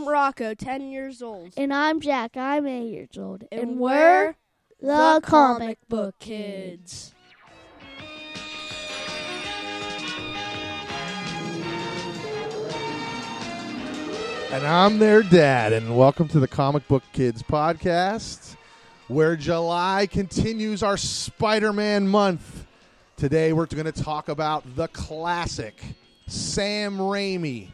I'm Rocco, 10 years old. And I'm Jack. I'm eight years old. And, we're the comic book kids. And I'm their dad, and welcome to the Comic Book Kids podcast, where July continues our Spider Man month. Today, we're going to talk about the classic Sam Raimi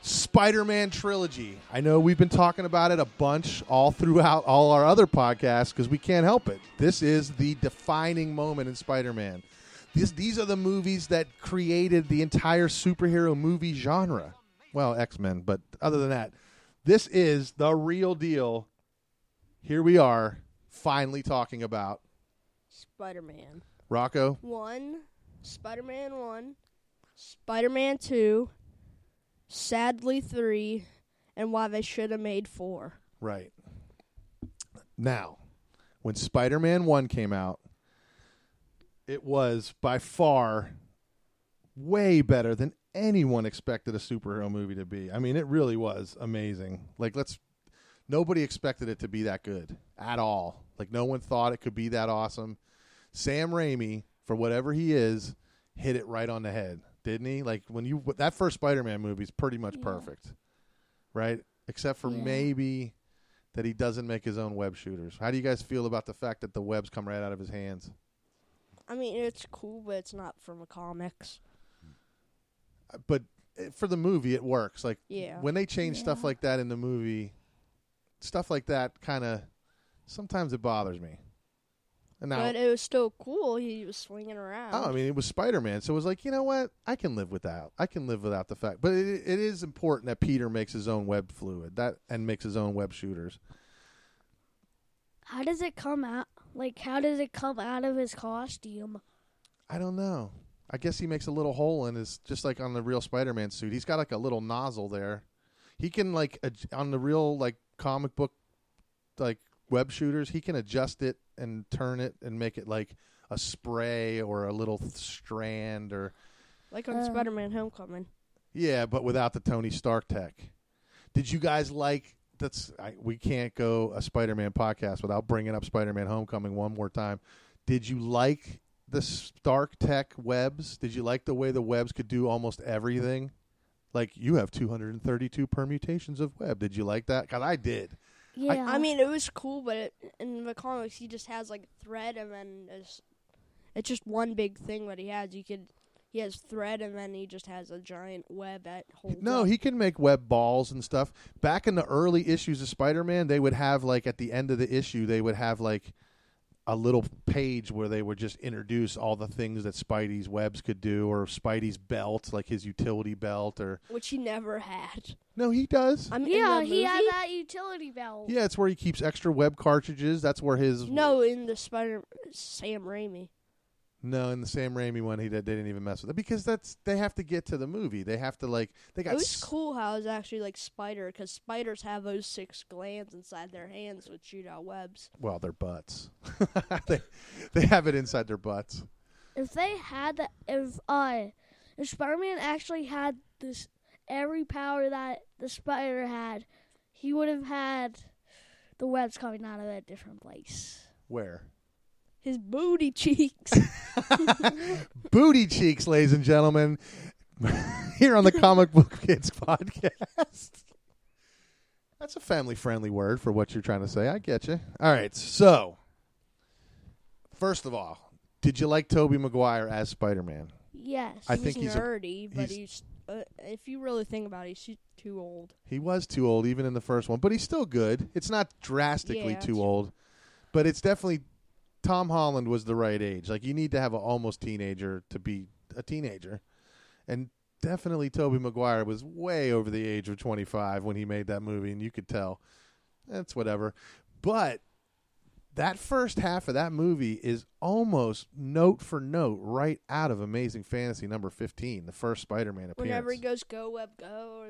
Spider Man trilogy. I know we've been talking about it a bunch all throughout all our other podcasts because we can't help it. This is the defining moment in Spider Man. These, these are the movies that created the entire superhero movie genre well, X Men, but other than that, this is the real deal. Here we are, finally talking about Spider Man Rocco. 1, Spider Man 1, Spider Man 2, Sadly 3, and why they should have made 4. Right. Now, when Spider Man 1 came out, it was by far way better than anyone expected a superhero movie to be. I mean, it really was amazing. Like, let's. Nobody expected it to be that good at all. Like, no one thought it could be that awesome. Sam Raimi, for whatever he is, hit it right on the head, didn't he? Like, when you. That first Spider Man movie is pretty much Yeah. perfect, right? Except for Yeah. maybe that he doesn't make his own web shooters. How do you guys feel about the fact that the webs come right out of his hands? I mean, it's cool, but it's not from the comics. Uh, But uh, for the movie, it works. Like Yeah. when they change stuff like that in the movie, stuff like that kind of sometimes it bothers me. And now, but it was still cool. He was swinging around. oh, I mean, it was Spider Man, so it was like, you know what? I can live without. I can live without the fact. But it, it is important that Peter makes his own web fluid that and makes his own web shooters. How does it come out? Like, how does it come out of his costume? I don't know. I guess he makes a little hole in his, just like on the real Spider-Man suit. He's got like a little nozzle there. He can like ad- on the real like comic book, like web shooters. He can adjust it and turn it and make it like a spray or a little th- strand or like on Uh. Spider Man Homecoming. yeah, but without the Tony Stark tech. Did you guys like? That's I, we can't go a Spider-Man podcast without bringing up Spider-Man: Homecoming one more time. Did you like the Stark Tech webs? Did you like the way the webs could do almost everything? Like you have 232 permutations of web. Did you like that? Because I did. Yeah. I mean, it was cool, but it, in the comics, he just has like thread, and then it's, it's just one big thing that he has. You could he has thread, and then he just has a giant web that holds. No, up. he can make web balls and stuff. Back in the early issues of Spider-Man, they would have like at the end of the issue, they would have like a little page where they would just introduce all the things that Spidey's webs could do, or Spidey's belt, like his utility belt, or which he never had. no, he does. I mean, yeah, he had that utility belt. Yeah, it's where he keeps extra web cartridges. That's where his No, in the Spider Sam Raimi. No in the Sam Raimi one he did, they didn't even mess with it because that's they have to get to the movie. They have to like they got It was s- cool how it was actually like spider, because spiders have those six glands inside their hands which shoot out webs. well their butts. they they have it inside their butts. If they had that, if uh, if Spider-Man actually had this every power that the spider had, he would have had the webs coming out of a different place. Where? His booty cheeks. booty cheeks, ladies and gentlemen, here on the Comic Book Kids podcast. That's a family friendly word for what you're trying to say. I get you. All right. So, first of all, did you like Tobey Maguire as Spider Man? Yes. I he think he's a- nerdy, but he's- he's. uh, if you really think about it, he's too old. He was too old even in the first one, but he's still good. It's not drastically Yeah, too old, but it's definitely Tom Holland was the right age. Like you need to have an almost teenager to be a teenager. And definitely Tobey Maguire was way over the age of 25 when he made that movie and you could tell. That's whatever. But that first half of that movie is almost note for note right out of Amazing Fantasy number 15, the first Spider-Man appearance. Whenever he goes go web go.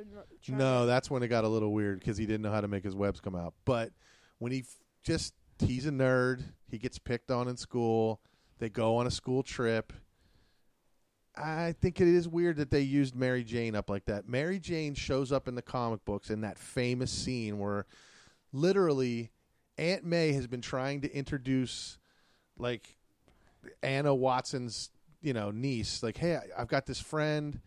No, that's when it got a little weird because he didn't know how to make his webs come out. But when he f- just he's a nerd, he gets picked on in school. They go on a school trip. I think it is weird that they used Mary Jane up like that. Mary Jane shows up in the comic books in that famous scene where literally Aunt May has been trying to introduce like Anna Watson's, you know, niece. Like, hey, I've got this friend.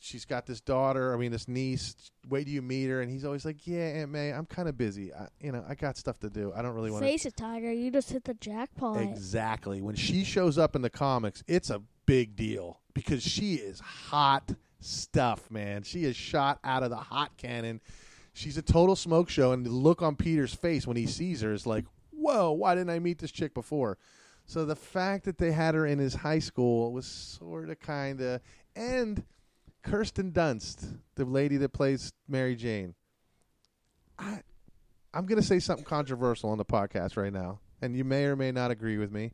She's got this daughter. I mean, this niece. Wait do you meet her? And he's always like, "Yeah, Aunt May, I'm kind of busy. I, you know, I got stuff to do. I don't really want to." Face it, Tiger. You just hit the jackpot. Exactly. When she shows up in the comics, it's a big deal because she is hot stuff, man. She is shot out of the hot cannon. She's a total smoke show, and the look on Peter's face when he sees her is like, "Whoa, why didn't I meet this chick before?" So the fact that they had her in his high school was sort of kind of, and Kirsten Dunst, the lady that plays Mary Jane. I, I'm going to say something controversial on the podcast right now, and you may or may not agree with me.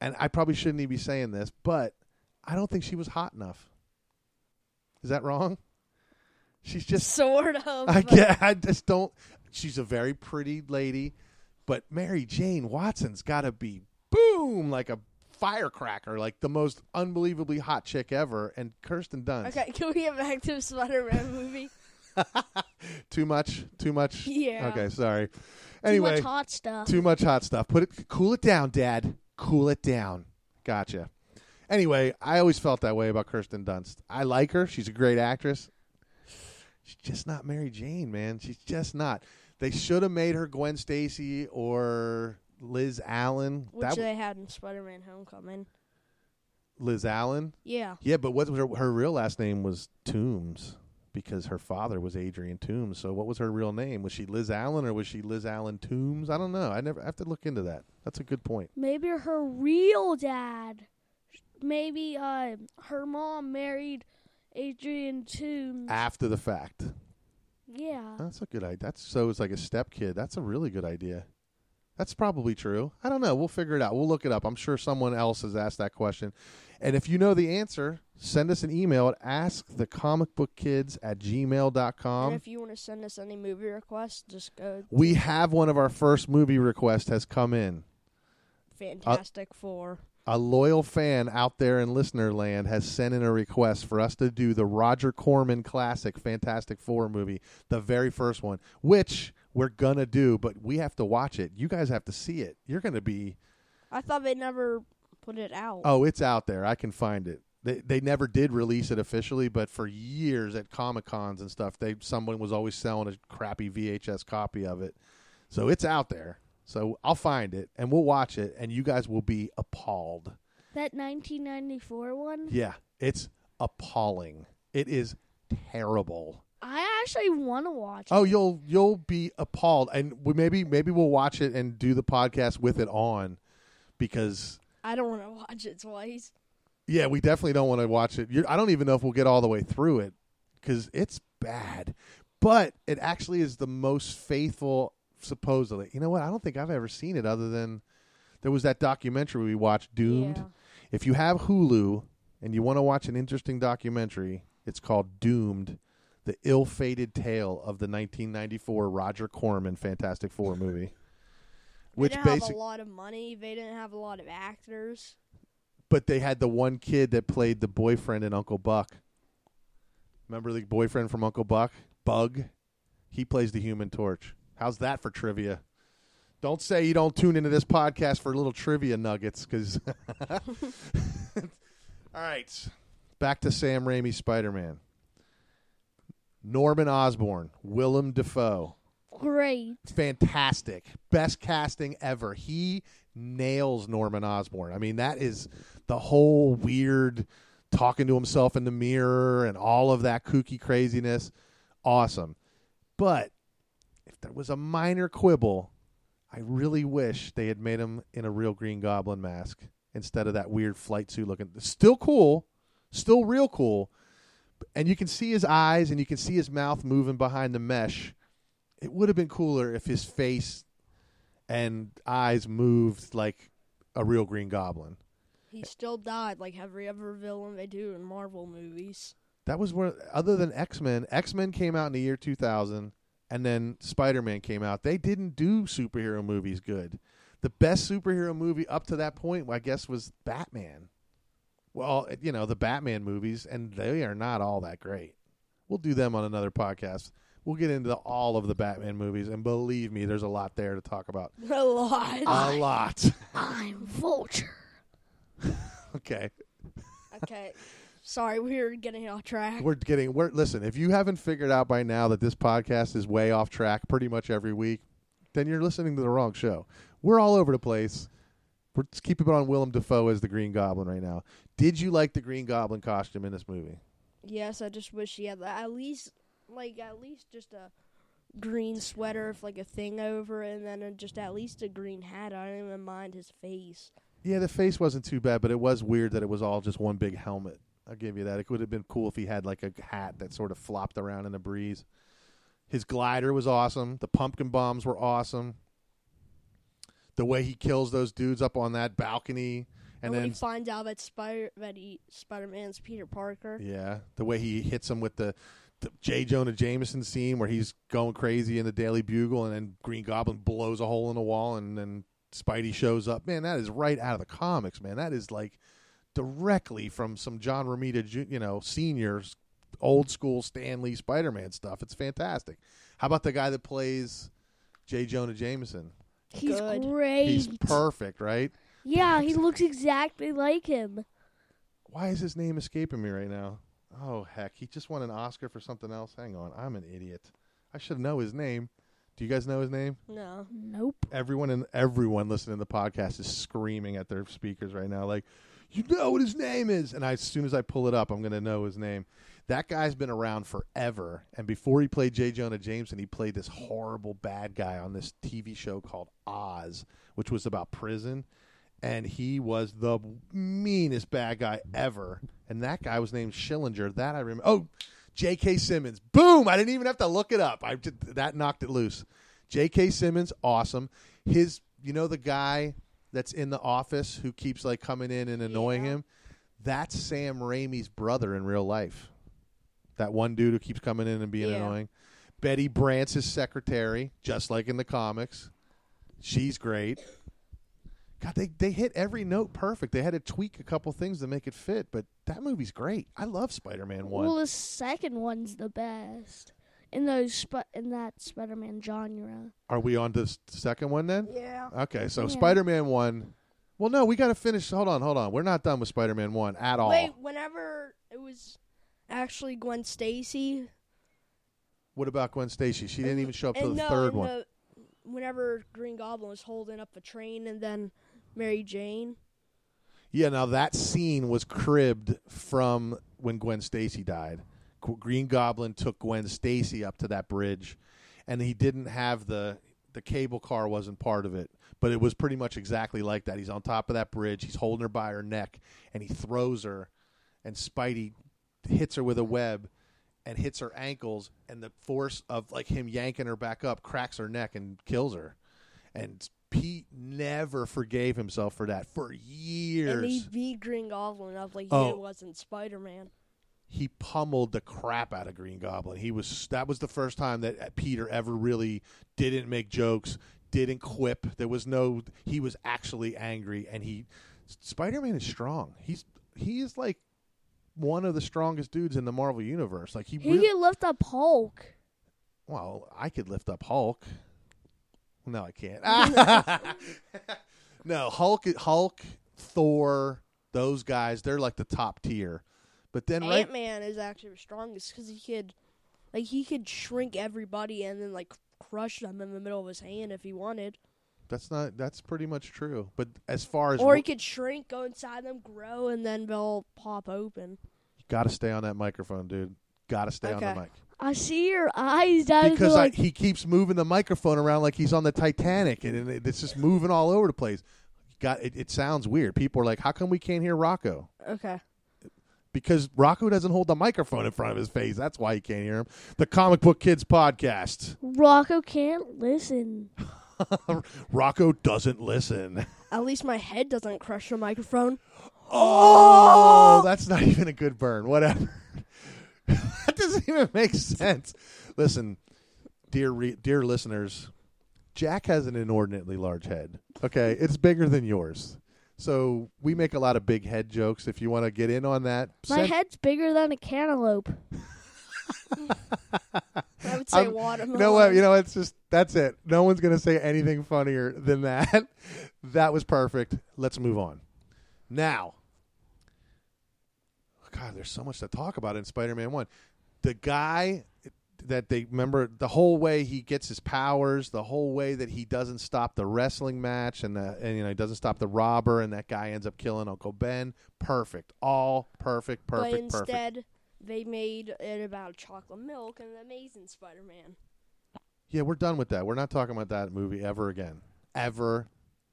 And I probably shouldn't even be saying this, but I don't think she was hot enough. Is that wrong? She's just Sort of. I get. I just don't. She's a very pretty lady, but Mary Jane Watson's got to be boom like a firecracker, like the most unbelievably hot chick ever. And Kirsten Dunst. Okay, can we get back to the Spider-Man movie? Too much. Too much. Yeah. Okay. Sorry. Anyway, Too much hot stuff. too much hot stuff. Put it. Cool it down, Dad. Cool it down. Gotcha. Anyway, I always felt that way about Kirsten Dunst. I like her. She's a great actress. She's just not Mary Jane, man. She's just not. They should have made her Gwen Stacy or Liz Allan. Which that they had in Spider-Man: Homecoming. Liz Allan. Yeah. Yeah, but what was her, her real last name was Toomes because her father was Adrian Toomes. So what was her real name? Was she Liz Allan or was she Liz Allan Toomes? I don't know. I never I have to look into that. That's a good point. Maybe her real dad. Maybe uh, her mom married Adrian Toomes. After the fact. yeah. That's a good idea. That's so it's like a step kid. That's a really good idea. That's probably true. I don't know. We'll figure it out. We'll look it up. I'm sure someone else has asked that question. And if you know the answer, send us an email at askthecomicbookkids at gmail.com. and if you want to send us any movie requests, just go we have one of our first movie requests has come in. Uh, Fantastic Four. A loyal fan out there in listener land has sent in a request for us to do the Roger Corman classic Fantastic Four movie, the very first one, which we're gonna do, but we have to watch it. You guys have to see it. You're gonna be I thought they never put it out. oh, it's out there. I can find it. They they never did release it officially, but for years at Comic Cons and stuff, they someone was always selling a crappy VHS copy of it. So it's out there. So I'll find it and we'll watch it, and you guys will be appalled. That 1994 one? Yeah, it's appalling. It is terrible. I actually want to watch Oh, it. you'll you'll be appalled, and we maybe maybe we'll watch it and do the podcast with it on, because I don't want to watch it twice. yeah, we definitely don't want to watch it. You're, I don't even know if we'll get all the way through it because it's bad, but it actually is the most faithful. Supposedly, you know what? I don't think I've ever seen it other than there was that documentary we watched, Doomed. Yeah. If you have Hulu and you want to watch an interesting documentary, it's called Doomed: The Ill-Fated Tale of the 1994 Roger Corman Fantastic Four movie. They Which didn't have a lot of money. They didn't have a lot of actors. but they had the one kid that played the boyfriend in Uncle Buck. Remember the boyfriend from Uncle Buck, Bug? He plays the Human Torch. How's that for trivia? Don't say you don't tune into this podcast for little trivia nuggets, because. All right, back to Sam Raimi's Spider-Man. Norman Osborn, Willem Dafoe, Great. fantastic. Best casting ever. He nails Norman Osborn. I mean, that is the whole weird talking to himself in the mirror and all of that kooky craziness. Awesome. But there was a minor quibble, I really wish they had made him in a real Green Goblin mask instead of that weird flight suit looking. Still cool, still real cool. And you can see his eyes and you can see his mouth moving behind the mesh it would have been cooler if his face and eyes moved like a real Green Goblin. He still died like every other villain they do in Marvel movies. That was where, other than X Men, X Men came out in the year 2000, and then Spider Man came out. They didn't do superhero movies good. The best superhero movie up to that point, I guess, was Batman. Well, you know the Batman movies, and they are not all that great. We'll do them on another podcast. We'll get into all of the Batman movies, and believe me, there's a lot there to talk about. A lot. A lot. I'm Vulture. okay, okay. Sorry, we were getting off track. we're getting. We're listen. If you haven't figured out by now that this podcast is way off track, pretty much every week, then you're listening to the wrong show. We're all over the place. We're just keeping it on Willem Dafoe as the Green Goblin right now. Did you like the Green Goblin costume in this movie? Yes, I just wish he had. At least, like, at least just a green sweater with like a thing over it, and then just at least a green hat. I don't even mind his face. Yeah, the face wasn't too bad, but it was weird that it was all just one big helmet. I'll give you that. It would have been cool if he had like a hat that sort of flopped around in the breeze. His glider was awesome. The pumpkin bombs were awesome. The way he kills those dudes up on that balcony, and And, when then he finds out that Spider that he Spider Man's Peter Parker. yeah, the way he hits him with the, the J. Jonah Jameson scene where he's going crazy in the Daily Bugle, and then Green Goblin blows a hole in the wall, and then Spidey shows up. Man, that is right out of the comics. Man, that is like directly from some John Romita, Ju- you know, seniors, old school Stan Lee Spider Man stuff. It's fantastic. How about the guy that plays J. Jonah Jameson? He's Good. great. He's perfect, right? yeah, he looks exactly like him. Why is his name escaping me right now? Oh heck, he just won an Oscar for something else. Hang on, I'm an idiot. I should know his name. Do you guys know his name? No. Nope. Everyone and everyone listening to the podcast is screaming at their speakers right now, like, "You know what his name is!" And I, as soon as I pull it up, I'm going to know his name. That guy's been around forever, and before he played J. Jonah Jameson, he played this horrible bad guy on this TV show called Oz, which was about prison and he was the meanest bad guy ever. And that guy was named Schillinger. That I remember. Oh, J.K. Simmons. Boom! I didn't even have to look it up. I did, that knocked it loose. J.K. Simmons, awesome. His, you know, the guy that's in the office who keeps like coming in and annoying Yeah. him. That's Sam Raimi's brother in real life. That one dude who keeps coming in and being Yeah. annoying. Betty Brant's his secretary, just like in the comics. She's great. God, they they hit every note perfect. They had to tweak a couple things to make it fit, but that movie's great. I love Spider-Man 1. Well, the second one's the best in those sp- in that Spider-Man genre. Are we on to the second one then? Yeah. Okay, so Yeah. Spider-Man one. Well, no, we got to finish. Hold on, hold on. We're not done with Spider-Man one at all. Wait, whenever it was actually Gwen Stacy. What about Gwen Stacy? She didn't even show up till and the no, third one. the- whenever Green Goblin was holding up a train, and then Mary Jane. Yeah, now that scene was cribbed from when Gwen Stacy died. Green Goblin took Gwen Stacy up to that bridge, and he didn't have the the cable car wasn't part of it, but it was pretty much exactly like that. He's on top of that bridge, he's holding her by her neck, and he throws her, and Spidey hits her with a web and hits her ankles, and the force of like him yanking her back up cracks her neck and kills her. And Pete never forgave himself for that for years And he beat Green Goblin up like Oh. he wasn't Spider Man. He pummeled the crap out of Green Goblin. He was that was the first time that Peter ever really didn't make jokes, didn't quip. There was no he was actually angry and he Spider-Man is strong. He's he is like one of the strongest dudes in the Marvel universe. Like he, He really, could lift up Hulk. well, I could lift up Hulk. No, I can't. no, Hulk Hulk, Thor, those guys, they're like the top tier. But then right Ant Man is actually the strongest because he could, like, he could shrink everybody and then like crush them in the middle of his hand if he wanted, That's not. That's pretty much true. But as far as or he could shrink, go inside them, grow, and then they'll pop open. you got to stay on that microphone, dude. Got to stay on the mic I see your eyes because to I, like he keeps moving the microphone around like he's on the Titanic, and it, it's just moving all over the place. Got it, it sounds weird. People are like, "How come we can't hear Rocco?" Okay. Because Rocco doesn't hold the microphone in front of his face. That's why you can't hear him. The Comic Book Kids podcast. Rocco can't listen. Rocco doesn't listen. At least my head doesn't crush the microphone. Oh, oh, that's not even a good burn. Whatever. that doesn't even make sense. Listen, dear re- dear listeners, Jack has an inordinately large head. Okay, it's bigger than yours. So we make a lot of big head jokes. If you want to get in on that, My send- head's bigger than a cantaloupe. I would say I'm- watermelon. You know what? You know it's just that's it. No one's gonna say anything funnier than that. that was perfect. Let's move on. Now, God, there's so much to talk about in Spider-Man One. The guy that they remember the whole way he gets his powers, the whole way that he doesn't stop the wrestling match, and the and you know he doesn't stop the robber, and that guy ends up killing Uncle Ben. Perfect, all perfect, perfect, but perfect. instead, they made it about chocolate milk and the Amazing Spider-Man. Yeah, we're done with that. We're not talking about that movie ever again. Ever,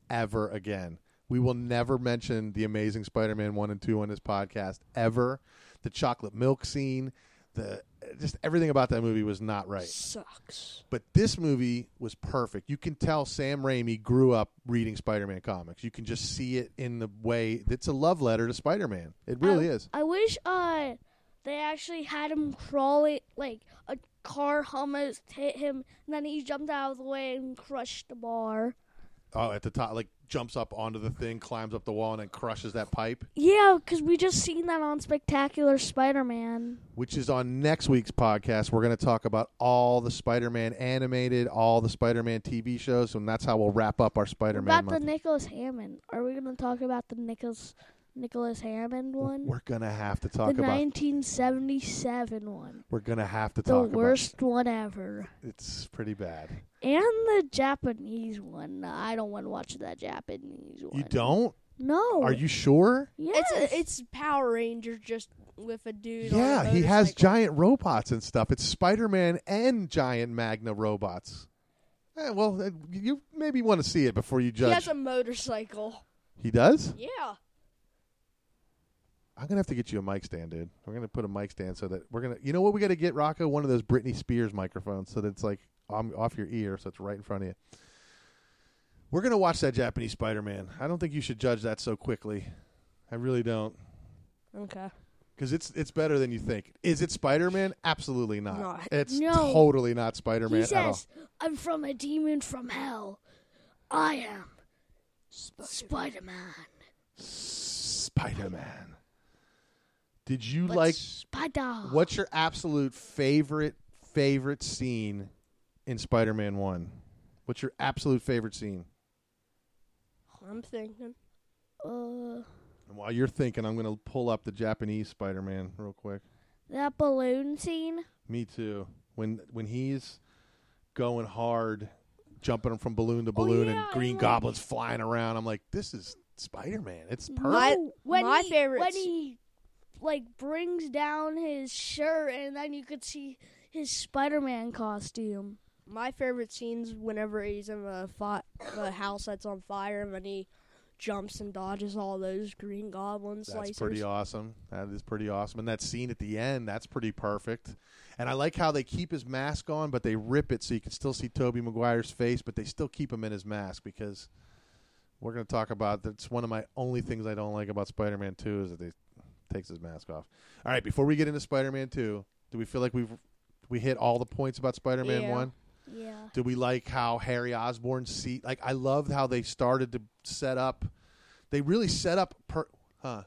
ever again. We will never mention the Amazing Spider-Man one and two on this podcast ever. The chocolate milk scene, the just everything about that movie was not right. Sucks. But this movie was perfect. You can tell Sam Raimi grew up reading Spider-Man comics. You can just see it in the way it's a love letter to Spider-Man. It really I, is. I wish uh they actually had him crawling like a car almost hit him, and then he jumped out of the way and crushed the bar. Oh, at the top, like jumps up onto the thing, climbs up the wall, and then crushes that pipe. Yeah, because we just seen that on Spectacular Spider-Man. which is on next week's podcast. We're going to talk about all the Spider-Man animated, all the Spider-Man TV shows, and that's how we'll wrap up our Spider-Man about the. Nicholas Hammond? Are we going to talk about the Nicholas Nicholas Hammond one? We're going to have to the talk about. 1977 one. We're going to have to talk about The talk worst one ever. It's pretty bad. And the Japanese one. I don't want to watch that Japanese one. You don't? No. Are you sure? Yes. It's it's Power Rangers just with a dude. on a Yeah, he has giant robots and stuff. It's Spider-Man and giant Magna robots. Eh, well, uh, you maybe want to see it before you judge. He has a motorcycle. he does? Yeah. I'm gonna have to get you a mic stand, dude. We're gonna put a mic stand so that we're gonna. You know what we got to get, Rocco? One of those Britney Spears microphones, so that it's like um, off your ear, so it's right in front of you. We're gonna watch that Japanese Spider-Man. I don't think you should judge that so quickly. I really don't, Okay. because it's it's better than you think. Is it Spider-Man? Absolutely not. Not. It's No. totally not Spider-Man he at all. says, I'm from a demon from hell. I am Spider-Man. Spider-Man. Did you But like? Spider. What's your absolute favorite favorite scene in Spider-Man One? What's your absolute favorite scene? I'm thinking. Uh, And while you're thinking, I'm going to pull up the Japanese Spider-Man real quick. that balloon scene. Me too. When when he's going hard, jumping from balloon to Oh, balloon, yeah, and Green and, like- Goblin's flying around, I'm like, this is Spider-Man. It's perfect. My- No, when my he, favorite when he like brings down his shirt and then you could see his Spider-Man costume. My favorite scenes whenever he's in the fi- the house that's on fire and then he jumps and dodges all those green goblin That's slicers. pretty awesome. That is pretty awesome. And that scene at the end, that's pretty perfect. And I like how they keep his mask on, but they rip it so you can still see Tobey Maguire's face, but they still keep him in his mask because we're going to talk about that's one of my only things I don't like about Spider-Man 2 is that they takes his mask off. All right, before we get into Spider-Man 2, do we feel like we've we hit all the points about Spider-Man Yeah. 1? Yeah. Do we like how Harry Osborn's seat? Like, I loved how they started to set up. They really set up. Per, huh?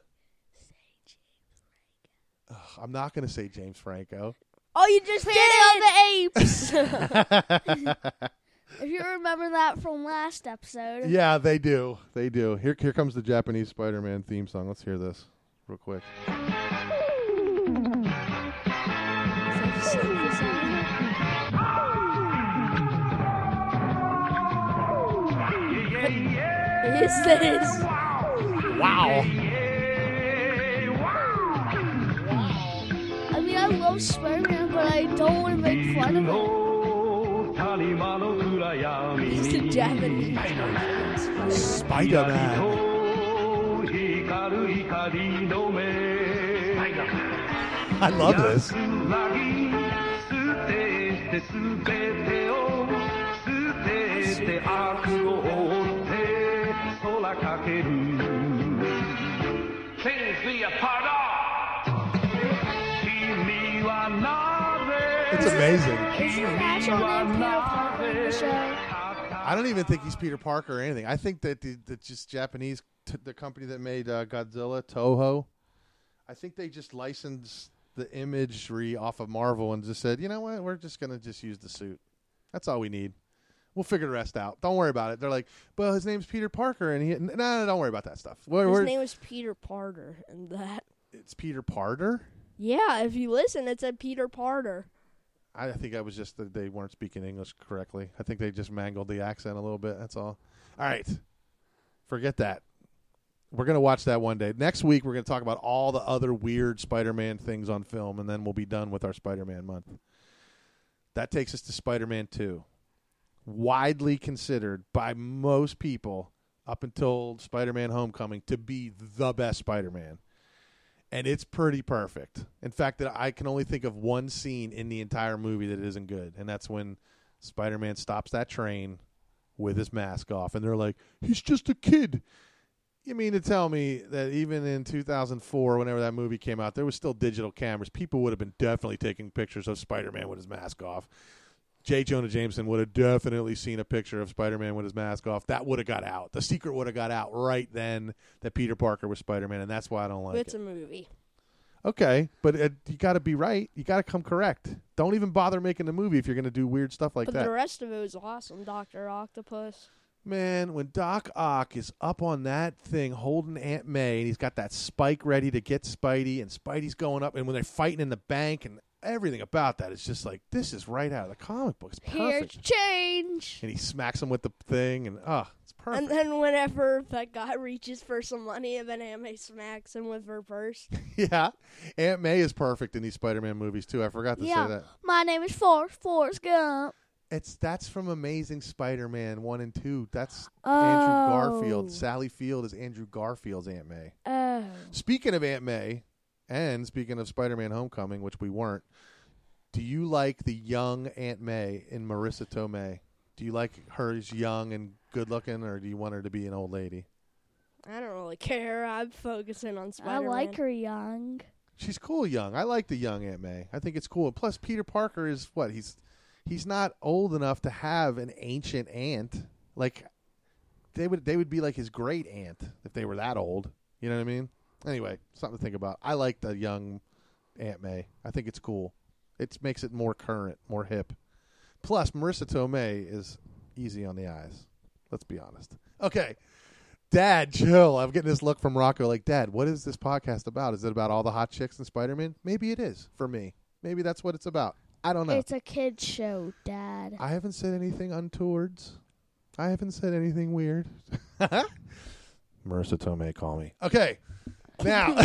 Ugh, I'm not going to say James Franco. Oh, you just did Planet of the Apes. if you remember that from last episode. yeah, they do. They do. Here, here comes the Japanese Spider-Man theme song. Let's hear this real quick. Is this? Wow. I mean, I love Spider-Man, but I don't want to make fun of it. He's the Japanese. Spider-Man. I love this. It's amazing. Is his actual name Peter Parker in the show? I don't even think he's Peter Parker or anything. I think that the, the just Japanese t- the company that made uh, Godzilla, Toho. I think they just licensed the imagery off of Marvel and just said, you know what, we're just gonna just use the suit. That's all we need. We'll figure the rest out. Don't worry about it. They're like, well, his name's Peter Parker, and he no, no, don't worry about that stuff. We're, His we're- name is Peter Parter, and that. it's Peter Parter. Yeah, if you listen, it said Peter Parter. I think I was just that they weren't speaking English correctly. I think they just mangled the accent a little bit. That's all. All right, forget that. We're gonna watch that one day. Next week, we're gonna talk about all the other weird Spider-Man things on film, and then we'll be done with our Spider-Man month. That takes us to Spider-Man Two, widely considered by most people up until Spider-Man: Homecoming to be the best Spider-Man and it's pretty perfect. In fact, that I can only think of one scene in the entire movie that isn't good, and that's when Spider-Man stops that train with his mask off, and they're like, "He's just a kid." You mean to tell me that even in 2004, whenever that movie came out, there was still digital cameras. People would have been definitely taking pictures of Spider-Man with his mask off. J. Jonah Jameson would have definitely seen a picture of Spider-Man with his mask off. That would have got out. The secret would have got out right then that Peter Parker was Spider-Man, and that's why I don't like it's it. It's a movie. Okay, but it, you got to be right. You got to come correct. Don't even bother making the movie if you're going to do weird stuff like but that. But the rest of it was awesome. Doctor Octopus. Man, when Doc Ock is up on that thing holding Aunt May, and he's got that spike ready to get Spidey, and Spidey's going up, and when they're fighting in the bank, and everything about that is just like this is right out of the comic book. It's Here's change. And he smacks him with the thing, and ah, it's perfect. And then whenever that guy reaches for some money, and then Aunt May smacks him with her purse. yeah, Aunt May is perfect in these Spider-Man movies too. I forgot to Yeah. say that. My name is Forrest Forrest Gump. It's that's from Amazing Spider-Man one and two. That's Oh. Andrew Garfield. Oh. Sally Field is Andrew Garfield's Aunt May. Oh. Speaking of Aunt May, and speaking of Spider-Man: Homecoming, which we weren't, do you like the young Aunt May in Marisa Tomei? Do you like her as young and good-looking, or do you want her to be an old lady? I don't really care. I'm focusing on Spider-Man. I like her young. She's cool young. I like the young Aunt May. I think it's cool. Plus, Peter Parker is what he's he's not old enough to have an ancient aunt. Like they would they would be like his great aunt if they were that old. You know what I mean? Anyway, something to think about. I like the young Aunt May. I think it's cool. It makes it more current, more hip. Plus, Marisa Tomei is easy on the eyes. Let's be honest. Okay. Dad, chill. I'm getting this look from Rocco like, Dad, what is this podcast about? Is it about all the hot chicks in Spider Man? Maybe it is for me. Maybe that's what it's about. I don't know. It's a kid's show, Dad. I haven't said anything untowards. I haven't said anything weird. Marisa Tomei, call me. Okay. Now,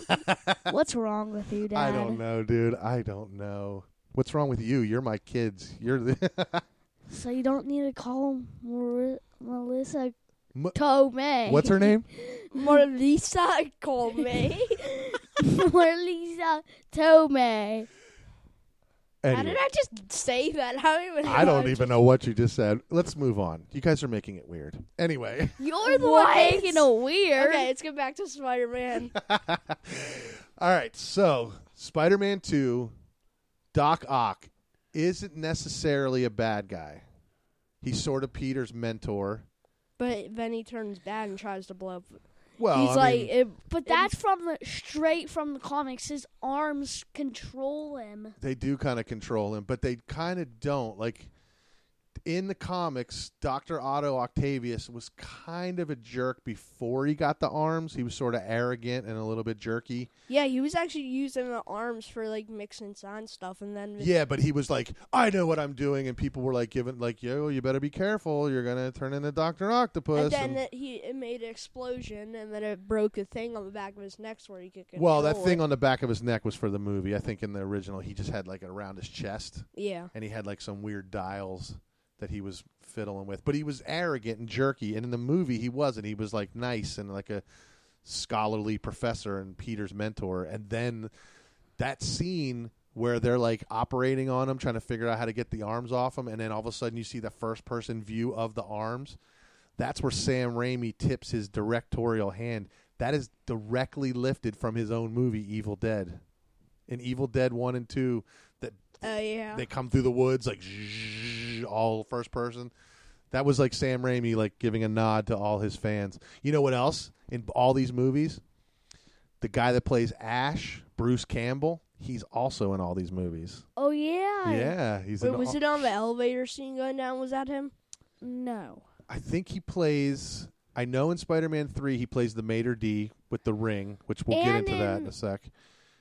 What's wrong with you, Dad? I don't know, dude. I don't know. What's wrong with you? You're my kids. You're the. So you don't need to call Mar- Melissa M- Tomei. What's her name? Marlisa me. Melissa Tomei. How did I just say that? I don't even. I don't know. even know what you just said. Let's move on. You guys are making it weird. Anyway. You're the What? one making it weird. Okay, let's get back to Spider-Man. All right, so Spider Man 2, Doc Ock isn't necessarily a bad guy. He's sort of Peter's mentor. but then he turns bad and tries to blow up. Well, He's I like, mean, it, But that's from the straight from the comics. His arms control him. they do kind of control him, but they kind of don't. Like in the comics, Dr. Otto Octavius was kind of a jerk before he got the arms. He was sort of arrogant and a little bit jerky. yeah, he was actually using the arms for like mixing sign stuff, and then Yeah, but he was like, I know what I'm doing, and people were like, giving like, yo, you better be careful. You're gonna turn into Doctor Octopus. and then and- it, he it made an explosion, and then it broke a thing on the back of his neck where he could. Control well, that thing it. on the back of his neck was for the movie. I think in the original, he just had like it around his chest, Yeah, and he had like some weird dials that he was fiddling with. But he was arrogant and jerky, and in the movie, he wasn't. He was like nice and like a scholarly professor and Peter's mentor. And then that scene where they're like operating on him, trying to figure out how to get the arms off him, and then all of a sudden you see the first person view of the arms. That's where Sam Raimi tips his directorial hand. That is directly lifted from his own movie, Evil Dead. In Evil Dead 1 and 2, that uh, yeah. they come through the woods like all first person. That was like Sam Raimi like giving a nod to all his fans. You know what else in all these movies? The guy that plays Ash, Bruce Campbell, he's also in all these movies. Oh yeah. Yeah, he's Wait, in was all- it on the elevator scene going down? Was that him? No. I think he plays. I know in Spider-Man Three he plays the maître d' with the ring, which we'll get And into that in in- a sec.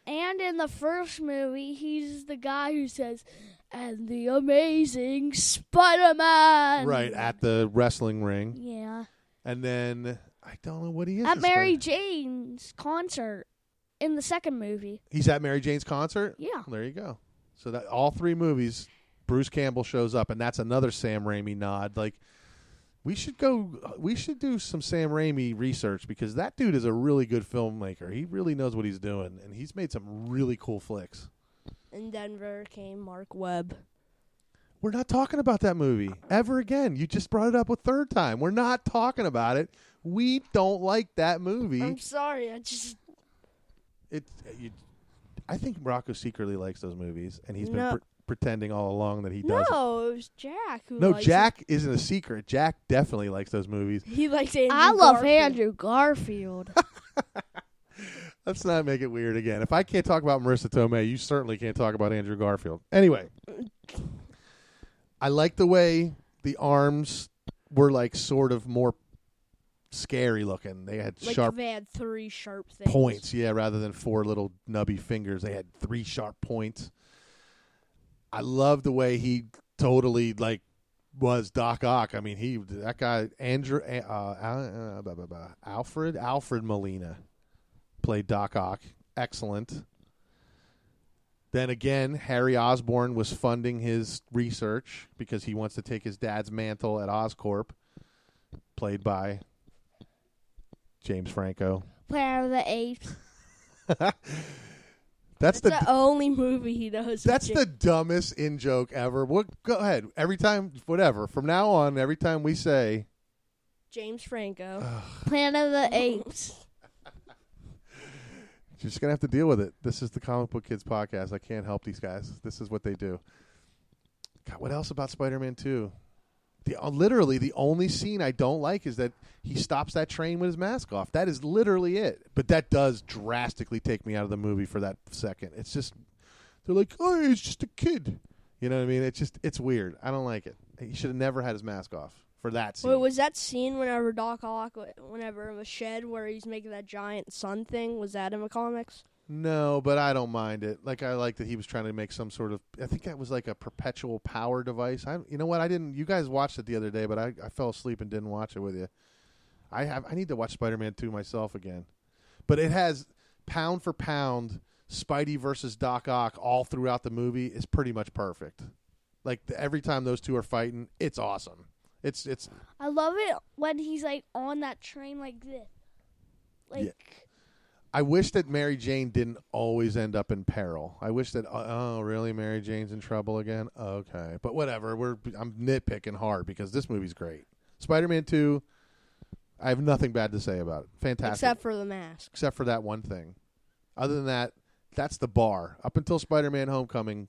And in the first movie, he's the guy who says, "And the amazing Spider-Man." Right at the wrestling ring, Yeah. and then I don't know what he is. At Mary Spider- Jane's concert in the second movie. he's at Mary Jane's concert. Yeah. There you go. So that all three movies, Bruce Campbell shows up, and that's another Sam Raimi nod. Like we should go. We should do some Sam Raimi research because that dude is a really good filmmaker. He really knows what he's doing, and he's made some really cool flicks. In Denver came Marc Webb. We're not talking about that movie ever again. You just brought it up a third time. We're not talking about it. We don't like that movie. I'm sorry, I just It. You, I think Rocco secretly likes those movies, and he's been No. pre- pretending all along that he doesn't. It was Jack who. No, likes Jack isn't a secret. Jack definitely likes those movies. He likes Andrew. I love Garfield. Andrew Garfield. Let's not make it weird again. If I can't talk about Marisa Tomei, you certainly can't talk about Andrew Garfield. Anyway, I like the way the arms were like sort of more scary looking. They had Like sharp they had three sharp things. points, yeah, rather than four little nubby fingers. They had three sharp points. I love the way he totally like was Doc Ock. I mean, he that guy Andrew uh, uh, Alfred Alfred Molina played Doc Ock. Excellent. Then again, Harry Osborn was funding his research because he wants to take his dad's mantle at Oscorp, played by James Franco. Planet of the Apes. That's That's the the only movie he knows. that's the dumbest in joke ever. What? Go ahead. Every time, whatever. From now on, every time we say, James Franco. Planet of the Apes. You're just gonna have to deal with it. This is the Comic Book Kids podcast. I can't help these guys. This is what they do. God, what else about Spider-Man Two? The uh, literally the only scene I don't like is that he stops that train with his mask off. That is literally it. But that does drastically take me out of the movie for that second. It's just they're like, oh, he's just a kid. You know what I mean? It's just it's weird. I don't like it. He should have never had his mask off for that scene. Wait, was that scene whenever Doc Ock, whenever in the shed where he's making that giant sun thing? Was that in the comics? No, but I don't mind it. Like I like that he was trying to make some sort of. I think that was like a perpetual power device. I, you know what? I didn't. You guys watched it the other day, but I, I fell asleep and didn't watch it with you. I have. I need to watch Spider Man Two myself again. But it has pound for pound Spidey versus Doc Ock all throughout the movie is pretty much perfect. Like the, every time those two are fighting, it's awesome. It's it's I love it when he's like on that train like this. Like Yeah. I wish that Mary Jane didn't always end up in peril. I wish that oh, oh really Mary Jane's in trouble again. Okay, but whatever. We're I'm nitpicking hard because this movie's great. Spider-Man 2 I have nothing bad to say about it. Fantastic. Except for the mask. except for that one thing. Other than that, that's the bar. Up until Spider-Man Homecoming,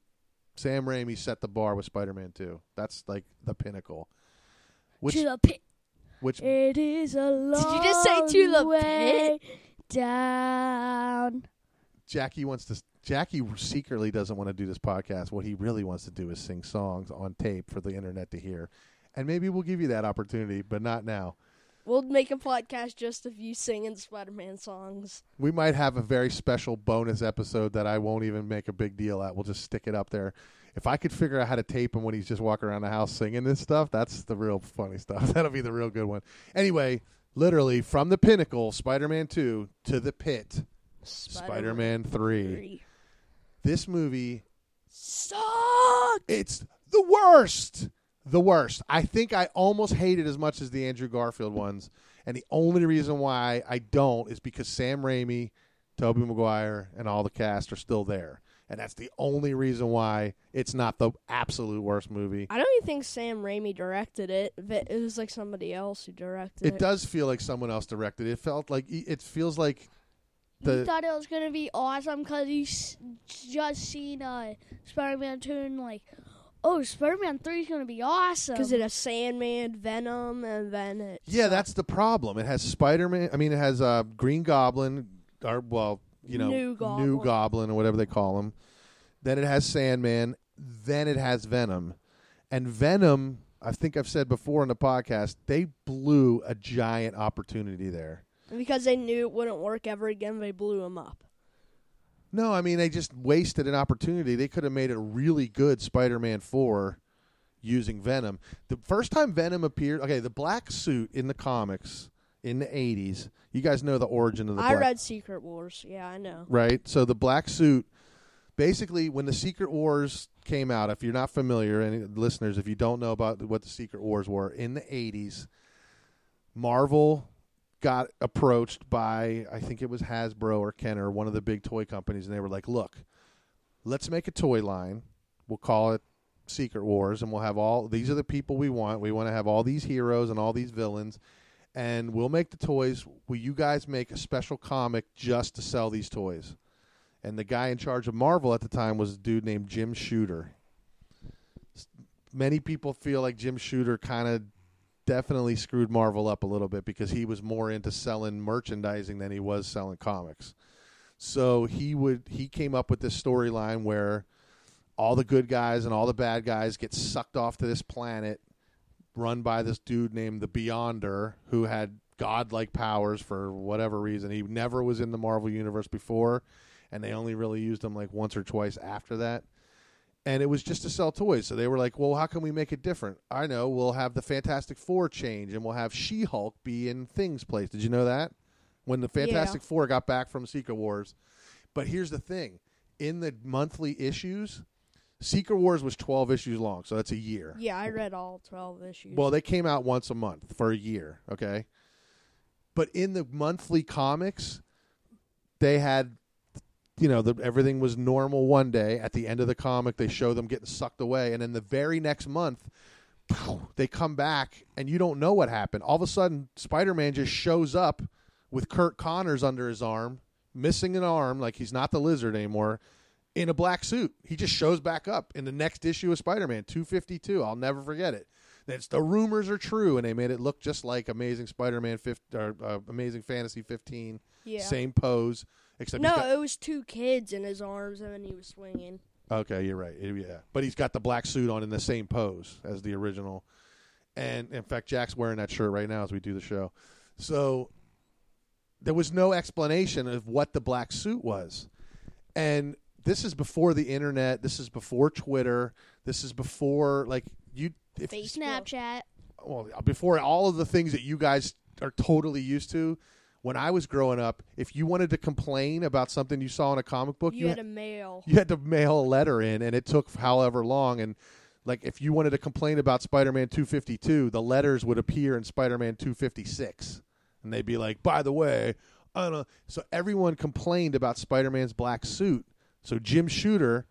Sam Raimi set the bar with Spider-Man 2. That's like the pinnacle. Which to the pit. which It is a long you just say to the way down. Jackie wants to. Jackie secretly doesn't want to do this podcast. What he really wants to do is sing songs on tape for the internet to hear, and maybe we'll give you that opportunity, but not now. We'll make a podcast just of you singing Spider-Man songs. We might have a very special bonus episode that I won't even make a big deal at. We'll just stick it up there. If I could figure out how to tape him when he's just walking around the house singing this stuff, that's the real funny stuff. That'll be the real good one. Anyway, literally from the pinnacle, Spider-Man Two to the pit, Spider-Man Three. Three. This movie Suck. It's the worst. The worst. I think I almost hate it as much as the Andrew Garfield ones. And the only reason why I don't is because Sam Raimi, Tobey Maguire, and all the cast are still there. And that's the only reason why it's not the absolute worst movie. I don't even think Sam Raimi directed it. It it was like somebody else who directed it. It does feel like someone else directed it. It felt like it feels like he the thought it was gonna be awesome because he's just seen uh, Spider-Man two and like, oh, Spider-Man Three is gonna be awesome. Because it has Sandman, Venom, and then it. Yeah, that's the problem. It has Spider Man. I mean, it has uh, Green Goblin, or well, you know, New Goblin. New Goblin or whatever they call him. Then it has Sandman. Then it has Venom, and Venom. I think I've said before in the podcast, they blew a giant opportunity there. Because they knew it wouldn't work ever again, they blew him up. No, I mean they just wasted an opportunity. They could have made a really good Spider-Man 4 using Venom. The first time Venom appeared, okay, the black suit in the comics in the 80s. You guys know the origin of the I black read Secret Wars. Yeah, I know. right? So the black suit basically when the Secret Wars came out, if you're not familiar any listeners if you don't know about what the Secret Wars were in the 80s, Marvel got approached by I think it was Hasbro or Kenner, one of the big toy companies and they were like, "Look, let's make a toy line. We'll call it Secret Wars and we'll have all these are the people we want. We want to have all these heroes and all these villains." And we'll make the toys. Will you guys make a special comic just to sell these toys? and the guy in charge of Marvel at the time was a dude named Jim Shooter. Many people feel like Jim Shooter kind of definitely screwed Marvel up a little bit because he was more into selling merchandising than he was selling comics. So he would he came up with this storyline where all the good guys and all the bad guys get sucked off to this planet run by this dude named the Beyonder who had godlike powers for whatever reason. He never was in the Marvel universe before and they only really used him like once or twice after that. And it was just to sell toys. So they were like, well, how can we make it different? I know, we'll have the Fantastic Four change and we'll have She Hulk be in Things place. Did you know that? When the Fantastic Four got back from Secret Wars. But here's the thing in the monthly issues, Secret Wars was 12 issues long. So that's a year. Yeah, I read all 12 issues. Well, they came out once a month for a year, okay? But in the monthly comics, they had you know, the, everything was normal one day. At the end of the comic, they show them getting sucked away, and then the very next month, they come back, and you don't know what happened. All of a sudden, Spider-Man just shows up with Curt Connors under his arm, missing an arm, like he's not the Lizard anymore, in a black suit. He just shows back up in the next issue of Spider-Man 252. I'll never forget it. It's the rumors are true, and they made it look just like Amazing Spider-Man 15, or uh, Amazing Fantasy 15. yeah. Same pose, except No, got, it was two kids in his arms, and then he was swinging. Okay, you're right. Yeah, but he's got the black suit on in the same pose as the original, and in fact, Jack's wearing that shirt right now as we do the show. So there was no explanation of what the black suit was, and this is before the internet. This is before Twitter. This is before like you. If, Snapchat. well, uh, before all of the things that you guys are totally used to. When I was growing up, if you wanted to complain about something you saw in a comic book, You had a mail. you had to mail a letter in and it took however long and like if you wanted to complain about Spider-Man 252 the letters would appear in Spider-Man 256 and they'd be like by the way I don't know so everyone complained about Spider-Man's black suit so Jim Shooter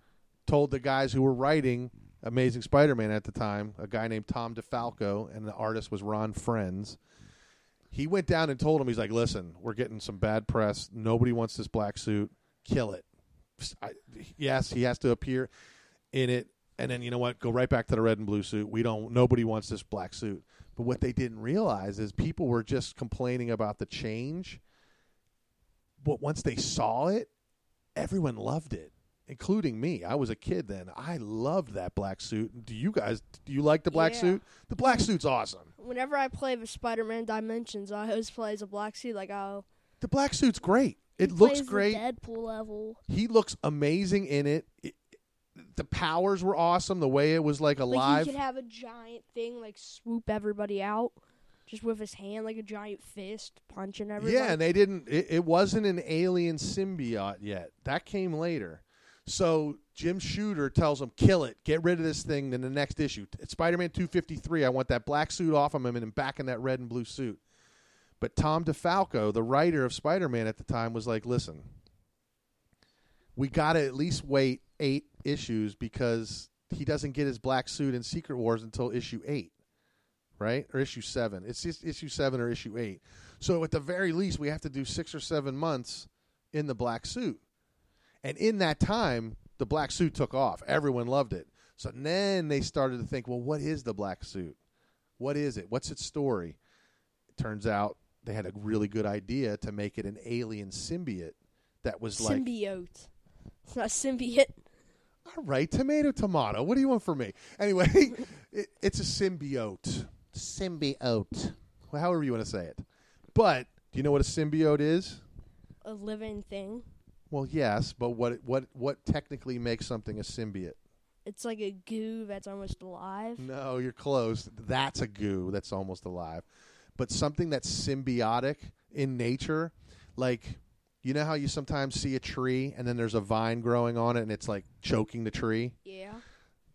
told the guys who were writing Amazing Spider-Man at the time a guy named Tom DeFalco and the artist was Ron Frenz he went down and told him he's like listen we're getting some bad press nobody wants this black suit kill it I, yes, he has to appear in it, and then you know what? Go right back to the red and blue suit. We don't. Nobody wants this black suit. But what they didn't realize is people were just complaining about the change. But once they saw it, everyone loved it, including me. I was a kid then. I loved that black suit. Do you guys? Do you like the black Yeah. suit? The black suit's awesome. Whenever I play the Spider-Man Dimensions, I always play as a black suit. Like, oh, The black suit's great. It looks great. Deadpool level. He looks amazing in it. It- The powers were awesome. The way it was like like alive. he could have a giant thing like swoop everybody out, just with his hand, like a giant fist, punching everybody. Yeah, and they didn't. It, it wasn't an alien symbiote yet. That came later. So Jim Shooter tells him, "Kill it. Get rid of this thing." In the next issue, it's Spider-Man two fifty three. I want that black suit off of him and back in that red and blue suit. But Tom DeFalco, the writer of Spider-Man at the time, was like, "Listen, we got to at least wait eight issues because he doesn't get his black suit in Secret Wars until issue eight, right? Or issue seven. It's just issue seven or issue eight. So at the very least, we have to do six or seven months in the black suit. And in that time, the black suit took off. Everyone loved it. So then they started to think, well, what is the black suit? What is it? What's its story? It turns out they had a really good idea to make it an alien symbiote that was like Symbiote. It's not symbiote. all right, tomato, tomato. What do you want from me? Anyway, it, it's a symbiote. Symbiote. Well, however you want to say it. But do you know what a symbiote is? A living thing. Well, yes, but what what what technically makes something a symbiote? It's like a goo that's almost alive. No, you're close. That's a goo that's almost alive. But something that's symbiotic in nature, like you know how you sometimes see a tree and then there's a vine growing on it and it's like choking the tree? Yeah.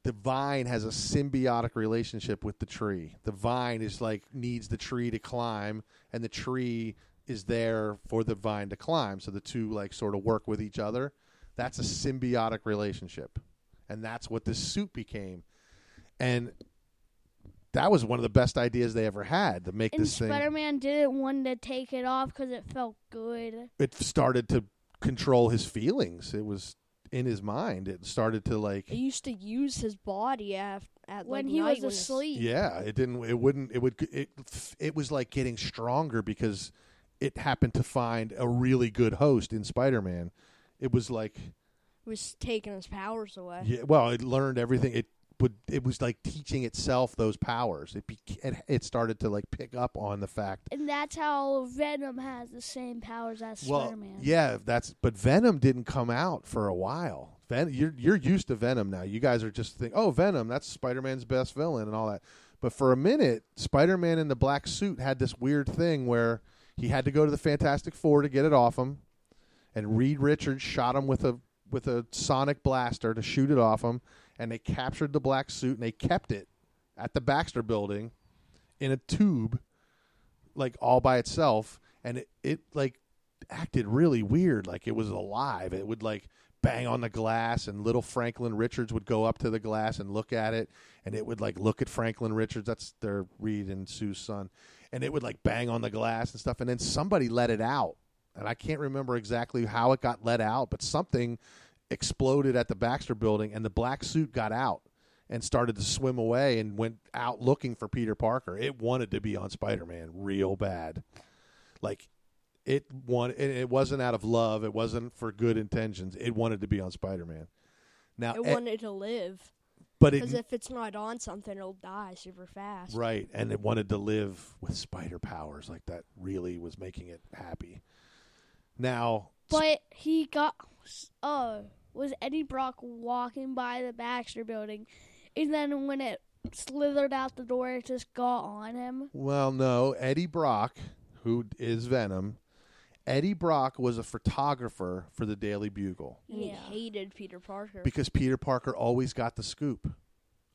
The vine has a symbiotic relationship with the tree. The vine is like needs the tree to climb, and the tree is there for the vine to climb. So the two like sort of work with each other. That's a symbiotic relationship, and that's what this suit became. And that was one of the best ideas they ever had to make And this thing. Spider Man didn't want to take it off because it felt good. It started to control his feelings. It was in his mind. It started to like He used to use his body at, at When like, he night was when it's- asleep. Yeah, it didn't. It wouldn't. It would. It. It was like getting stronger because it happened to find a really good host in Spider-Man. It was like, He was taking his powers away. yeah. Well, it learned everything. It would. It was like teaching itself those powers. It. Beca- it, it started to like pick up on the fact. And that's how Venom has the same powers as Well, Spider Man. yeah, that's. But Venom didn't come out for a while. Ven- you're you're used to Venom now. You guys are just think, oh, Venom, that's Spider-Man's best villain and all that. But for a minute, Spider-Man in the black suit had this weird thing where he had to go to the Fantastic Four to get it off him, and Reed Richards shot him with a with a sonic blaster to shoot it off him, and they captured the black suit and they kept it at the Baxter Building in a tube, like all by itself, and it, it like acted really weird, like it was alive. It would like bang on the glass, and little Franklin Richards would go up to the glass and look at it, and it would like look at Franklin Richards. That's their Reed and Sue's son, and it would like bang on the glass and stuff. And then somebody let it out, and I can't remember exactly how it got let out, but something exploded at the Baxter Building, and the black suit got out and started to swim away and went out looking for Peter Parker. It wanted to be on Spider-Man real bad. Like it wanted and it wasn't out of love, it wasn't for good intentions. It wanted to be on Spider-Man. Now It eh, wanted to live. but it Because if it's not on something, it'll die super fast. right and it wanted to live with spider powers like that really was making it happy. Now But he got. Oh, was Eddie Brock walking by the Baxter building, and then when it slithered out the door, it just got on him. Well, no, Eddie Brock, who is Venom, Eddie Brock was a photographer for the Daily Bugle And he Yeah. hated Peter Parker because Peter Parker always got the scoop.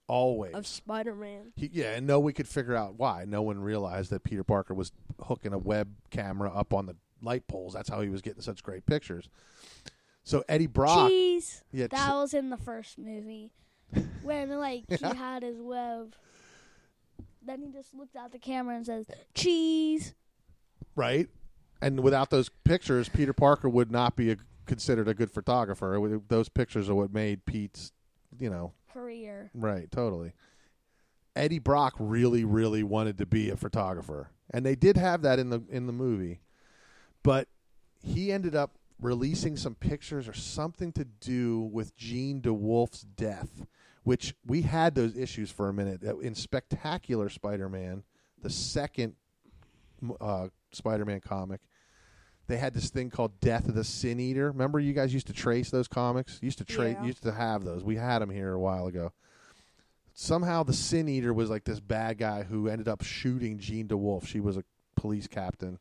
Always. of Spider Man. Yeah, and no one could figure out why. No one realized that Peter Parker was hooking a web camera up on the light poles. That's how he was getting such great pictures. So Eddie Brock, Cheese. yeah, That so- was in the first movie when like he had his web. Then he just looked at the camera and says, "Cheese." right? And without those pictures, Peter Parker would not be a, considered a good photographer. Those pictures are what made Pete's, you know, Career. Right, totally. Eddie Brock really, really wanted to be a photographer, and they did have that in the in the movie, but he ended up releasing some pictures or something to do with Jean DeWolff's death, which we had those issues for a minute in Spectacular Spider-Man, the second uh, Spider-Man comic. They had this thing called Death of the Sin Eater. Remember, you guys used to trace those comics. Used to trace. Yeah. Used to have those. We had them here a while ago somehow the Sin Eater was like this bad guy who ended up shooting Jean DeWolff. She was a police captain.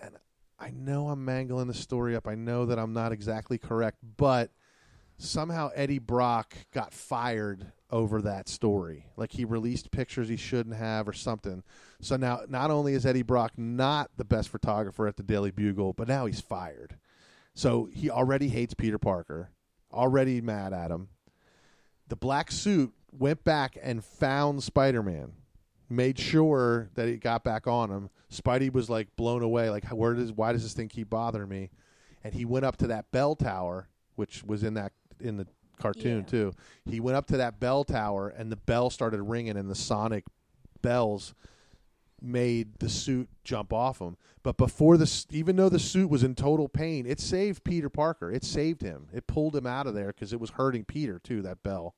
And I know I'm mangling the story up. I know that I'm not exactly correct, but somehow Eddie Brock got fired over that story. Like he released pictures he shouldn't have or something. So now not only is Eddie Brock not the best photographer at the Daily Bugle, but now he's fired. So he already hates Peter Parker, already mad at him the black suit went back and found Spider-Man, made sure that it got back on him. Spidey was like blown away, like where does why does this thing keep bothering me? And he went up to that bell tower, which was in that in the cartoon Yeah. too. He went up to that bell tower, and the bell started ringing, and the sonic bells made the suit jump off him. But before this, even though the suit was in total pain, it saved Peter Parker. It saved him. It pulled him out of there because it was hurting Peter too. That bell,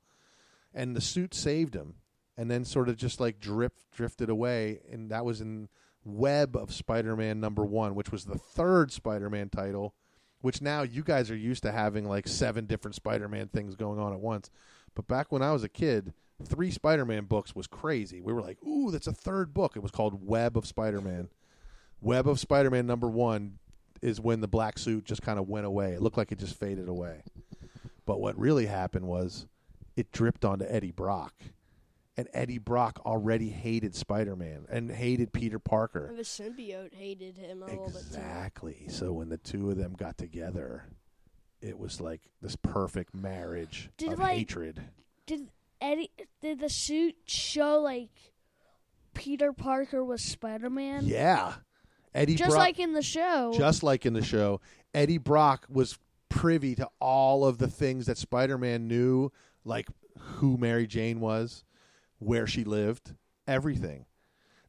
and the suit saved him, and then sort of just like drift drifted away, and that was in Web of Spider-Man number one, which was the third Spider-Man title. Which now you guys are used to having like seven different Spider-Man things going on at once. But back when I was a kid, three Spider-Man books was crazy. We were like, "Ooh, that's a third book." It was called Web of Spider-Man. Web of Spider-Man number 1 is when the black suit just kind of went away. It looked like it just faded away. But what really happened was it dripped onto Eddie Brock. And Eddie Brock already hated Spider-Man and hated Peter Parker. The symbiote hated him a little bit. Exactly. So when the two of them got together, it was like this perfect marriage Did, of like, hatred. Did Eddie? Did the suit show like Peter Parker was Spider Man? Yeah. Eddie Just Brock, like in the show. just like in the show, Eddie Brock was privy to all of the things that Spider-Man knew, like who Mary Jane was, where she lived, everything.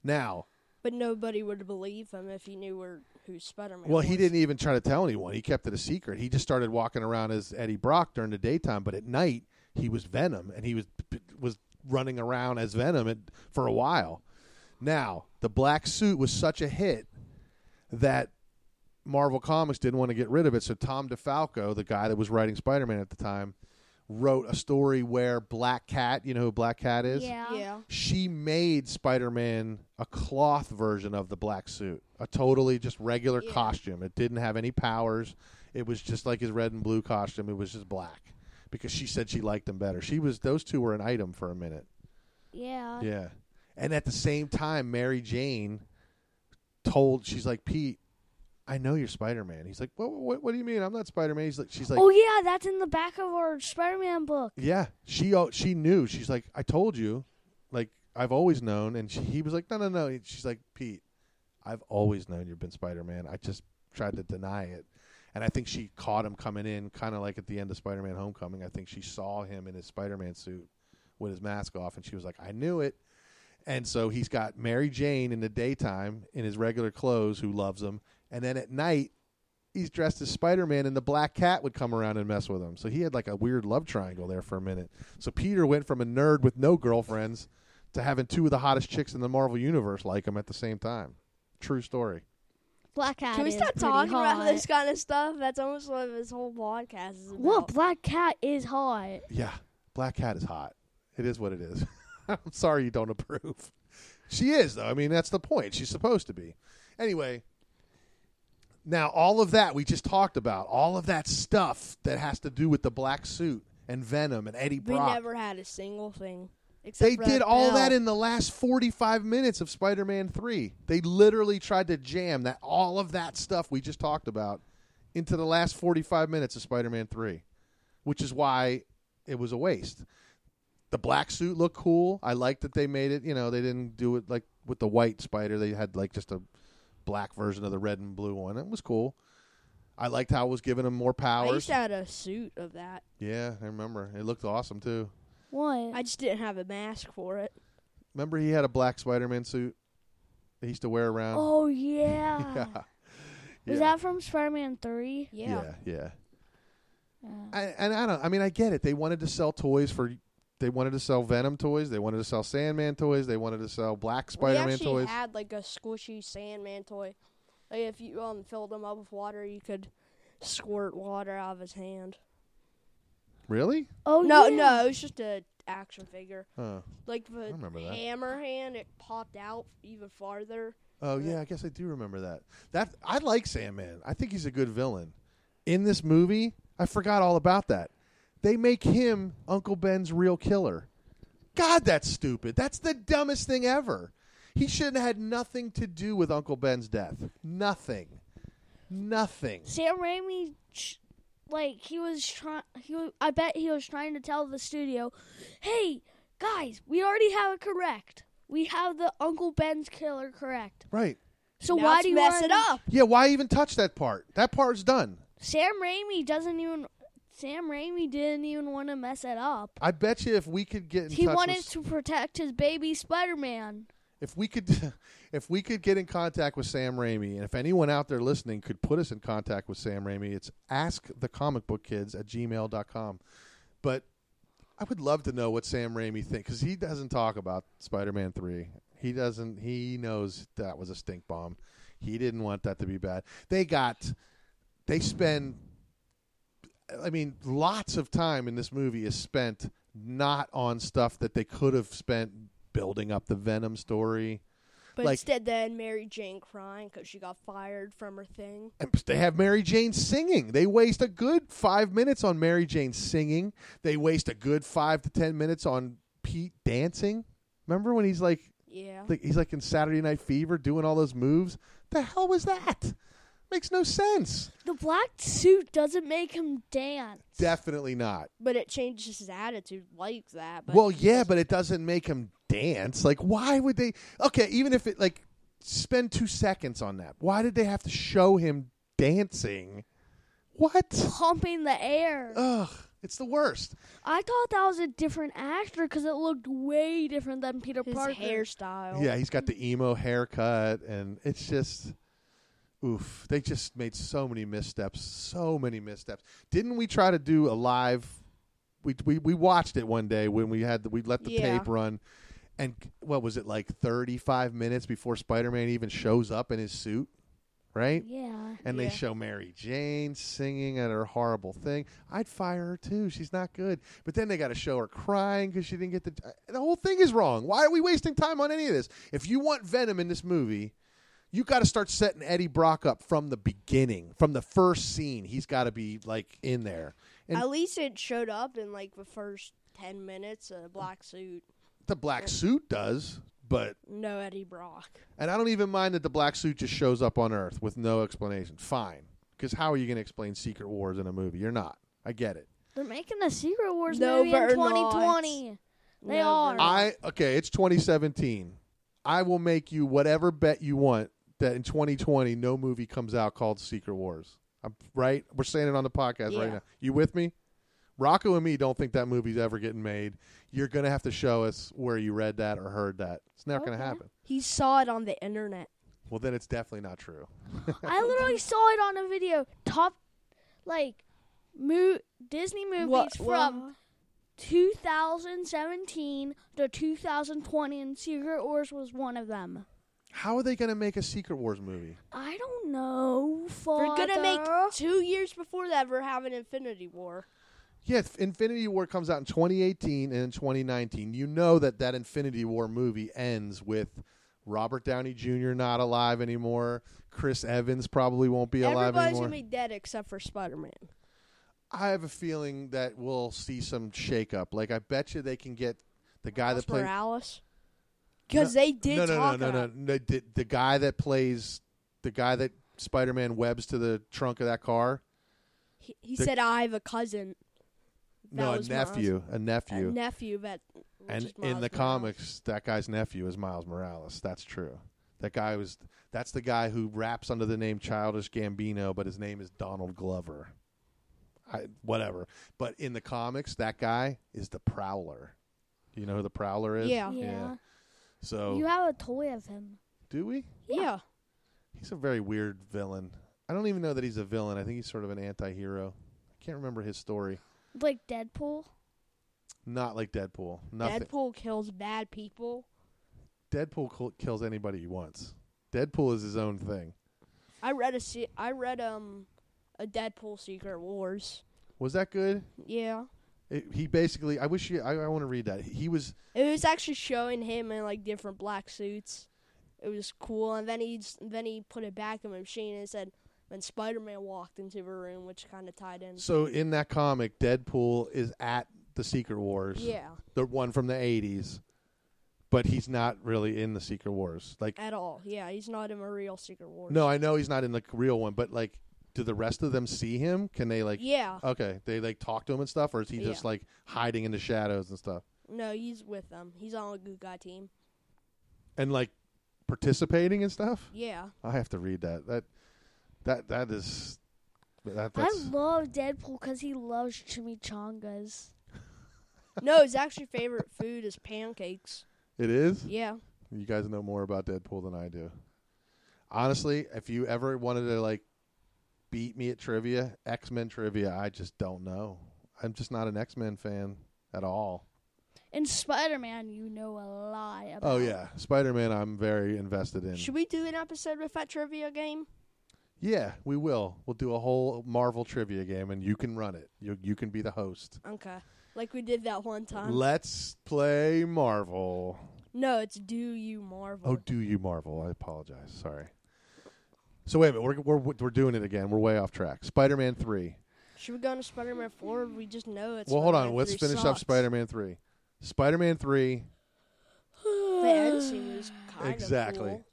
Now, But nobody would believe him if he knew where who Spider-Man well, was. he didn't even try to tell anyone. He kept it a secret. He just started walking around as Eddie Brock during the daytime, but at night he was Venom, and he was was running around as Venom at, for a while. Now, the black suit was such a hit that Marvel Comics didn't want to get rid of it. So Tom DeFalco, the guy that was writing Spider-Man at the time, wrote a story where Black Cat, you know who Black Cat is? Yeah. Yeah. she made Spider-Man a cloth version of the black suit, a totally just regular Yeah. costume. It didn't have any powers. It was just like his red and blue costume. It was just black because she said she liked him better. She was those two were an item for a minute. Yeah. Yeah. And at the same time, Mary Jane told she's like Pete, I know you're Spider-Man. He's like, what, what, what do you mean? I'm not Spider-Man. He's like, she's like, oh yeah, that's in the back of our Spider Man book. yeah, she oh, she knew. She's like, I told you, like I've always known. And she, he was like, no, no, no. She's like, Pete, I've always known you've been Spider Man. I just tried to deny it. And I think she caught him coming in, kind of like at the end of Spider Man Homecoming. I think she saw him in his Spider Man suit with his mask off, and she was like, I knew it. And so he's got Mary Jane in the daytime in his regular clothes, who loves him, and then at night he's dressed as Spider Man, and the Black Cat would come around and mess with him. So he had like a weird love triangle there for a minute. So Peter went from a nerd with no girlfriends to having two of the hottest chicks in the Marvel universe like him at the same time. True story. Black Cat. Can we stop talking hot. about this kind of stuff? That's almost what this whole podcast is about. What Black Cat is hot. Yeah, Black Cat is hot. It is what it is. I'm sorry you don't approve. She is though. I mean, that's the point. She's supposed to be. Anyway, now all of that we just talked about, all of that stuff that has to do with the black suit and Venom and Eddie Brock. We never had a single thing. Except They did all bell. that in the last 45 minutes of Spider-Man 3. They literally tried to jam that all of that stuff we just talked about into the last 45 minutes of Spider-Man 3, which is why it was a waste. The black suit looked cool. I liked that they made it, you know, they didn't do it like with the white spider. They had like just a black version of the red and blue one. It was cool. I liked how it was giving him more I powers. used to have a suit of that. yeah, I remember. It looked awesome too. What? I just didn't have a mask for it. Remember he had a black Spider-Man suit he used to wear around? oh yeah. yeah. Was Yeah. that from Spider Man Three? Yeah. yeah, yeah. Yeah. I, and I don't. I mean, I get it. They wanted to sell toys for. They wanted to sell Venom toys. They wanted to sell Sandman toys. They wanted to sell Black we Spider-Man actually toys. had like a squishy Sandman toy. Like if you um filled him up with water, you could squirt water out of his hand. really? Oh no, yeah. no, it was just a action figure. Huh. Like the remember that. hammer hand, it popped out even farther. Oh Yeah. yeah, I guess I do remember that. That I like Sandman. I think he's a good villain. In this movie, I forgot all about that. They make him Uncle Ben's real killer. God, that's stupid. That's the dumbest thing ever. He shouldn't have had nothing to do with Uncle Ben's death. Nothing. Nothing. Sam Raimi, like he was trying. He, wa- I bet he was trying to tell the studio, "Hey guys, we already have it correct. We have the Uncle Ben's killer correct. Right. So Now why do you mess wanna- it up? Yeah, why even touch that part? That part's done. Sam Raimi doesn't even Sam Raimi didn't even want to mess it up. I bet you if we could get in He touch wanted with, to protect his baby Spider-Man. if we could if we could get in contact with Sam Raimi, and if anyone out there listening could put us in contact with Sam Raimi, it's ask the comic book kids at gmail.com. But I would love to know what Sam Raimi thinks because he doesn't talk about Spider-Man three. He doesn't. He knows that was a stink bomb. He didn't want that to be bad. They got. They spend. I mean, lots of time in this movie is spent not on stuff that they could have spent building up the Venom story. But Like- instead, then Mary Jane crying because she got fired from her thing. And they have Mary Jane singing. They waste a good five minutes on Mary Jane singing. They waste a good five to ten minutes on Pete dancing. Remember when he's like, Yeah. like he's like in Saturday Night Fever doing all those moves? The hell was that? Makes no sense. The black suit doesn't make him dance. Definitely not. But it changes his attitude like that. But well, yeah, but it doesn't make him dance. Like, why would they? Okay, even if it like spend two seconds on that. Why did they have to show him dancing? What? Pumping the air. Ugh, it's the worst. I thought that was a different actor because it looked way different than Peter his Parker. hairstyle. Yeah, he's got the emo haircut, and it's just, oof. They just made so many missteps, so many missteps. Didn't we try to do a live? We we we watched it one day when we had the, we let the Yeah. tape run, and what was it like thirty five minutes before Spider Man even shows up in his suit, right? Yeah. And they show Mary Jane singing at her horrible thing. I'd fire her too. She's not good. But then they got to show her crying because she didn't get the. The whole thing is wrong. Why are we wasting time on any of this? If you want Venom in this movie, you got to start setting Eddie Brock up from the beginning, from the first scene. He's got to be like in there. And At least it showed up in like the first ten minutes. A black suit. the black suit does, but No Eddie Brock. and I don't even mind that the black suit just shows up on Earth with no explanation. Fine, because how are you going to explain Secret Wars in a movie? You're not. I get it. They're making a Secret Wars No, movie in they're 2020. They No, are. I okay, it's 2017. I will make you whatever bet you want that in 2020 no movie comes out called Secret Wars. I'm right. We're saying it on the podcast right now. You with me? Rocco and me don't think that movie's ever getting made. You're gonna have to show us where you read that or heard that. It's never gonna happen. He saw it on the internet. Well, then it's definitely not true. I literally saw it on a video. Top, like, mo- Disney movies from 2017 to 2020, and Secret Wars was one of them. How are they gonna make a Secret Wars movie? I don't know. They're gonna make two years before they ever have an Infinity War. Yeah, Infinity War comes out in 2018 and in 2019. You know that that Infinity War movie ends with Robert Downey Jr. not alive anymore. Chris Evans probably won't be alive anymore. Everybody's gonna be dead except for Spider Man. I have a feeling that we'll see some shakeup. Like I bet you they can get the guy that plays Morales. Because they did no, no, talk no, no, no, about. no. The, the guy that plays the guy that Spider-Man webs to the trunk of that car. He, he The- said, "I have a cousin." That no, a was Miles- nephew, a A nephew. nephew that. and in the Morales. comics, that guy's nephew is Miles Morales. That's true. That guy was. That's the guy who raps under the name Childish Gambino, but his name is Donald Glover. I, whatever. But in the comics, that guy is the Prowler. Do you know who the Prowler is? Yeah. Yeah. So You have a toy of him. do we? Yeah. He's a very weird villain. I don't even know that he's a villain. I think he's sort of an anti-hero. I can't remember his story. Like Deadpool. Not like Deadpool. Nothing. Deadpool kills bad people. Deadpool kill- kills anybody he wants. Deadpool is his own thing. I read a se- I read um a Deadpool Secret Wars. Was that good? Yeah. It, he basically. I wish you. I, I want to read that. He was. It was actually showing him in like different black suits. It was cool, and then he then he put it back in the machine and said when Spider Man walked into the room, which kind of tied in. So in that comic, Deadpool is at the Secret Wars. Yeah, The one from the '80s, but he's not really in the Secret Wars. Like, at all. Yeah, he's not in a real Secret Wars. no, I know he's not in the real one, but like, do the rest of them see him? Can they like? Yeah. Okay, they like talk to him and stuff, or is he just Yeah. like hiding in the shadows and stuff, No, he's with them. He's on a good guy team. and like participating and stuff? Yeah. I have to read that. That that that is That, I that's, love Deadpool because he loves chimichangas. no, his actually favorite food is pancakes. it is. Yeah. You guys know more about Deadpool than I do. Honestly, if you ever wanted to like beat me at trivia, X Men trivia, I just don't know. I'm just not an X Men fan at all. In Spider Man, you know a lot oh, about. Oh yeah, Spider Man. I'm very invested in. Should we do an episode with that trivia game? Yeah, we will. We'll do a whole Marvel trivia game, and you can run it. You you can be the host. Okay. Like we did that one time. Let's play Marvel. no, it's Do You Marvel. Oh, do you Marvel? I apologize. Sorry. So wait a minute. We're we're we're doing it again. We're way off track. Spider Man three. Should we go into Spider Man 4? We just know it's well, hold on. Spider-Man Let's 3 finish up sucks. Spider Man three. Spider Man three The end scene was kind Exactly. of cool.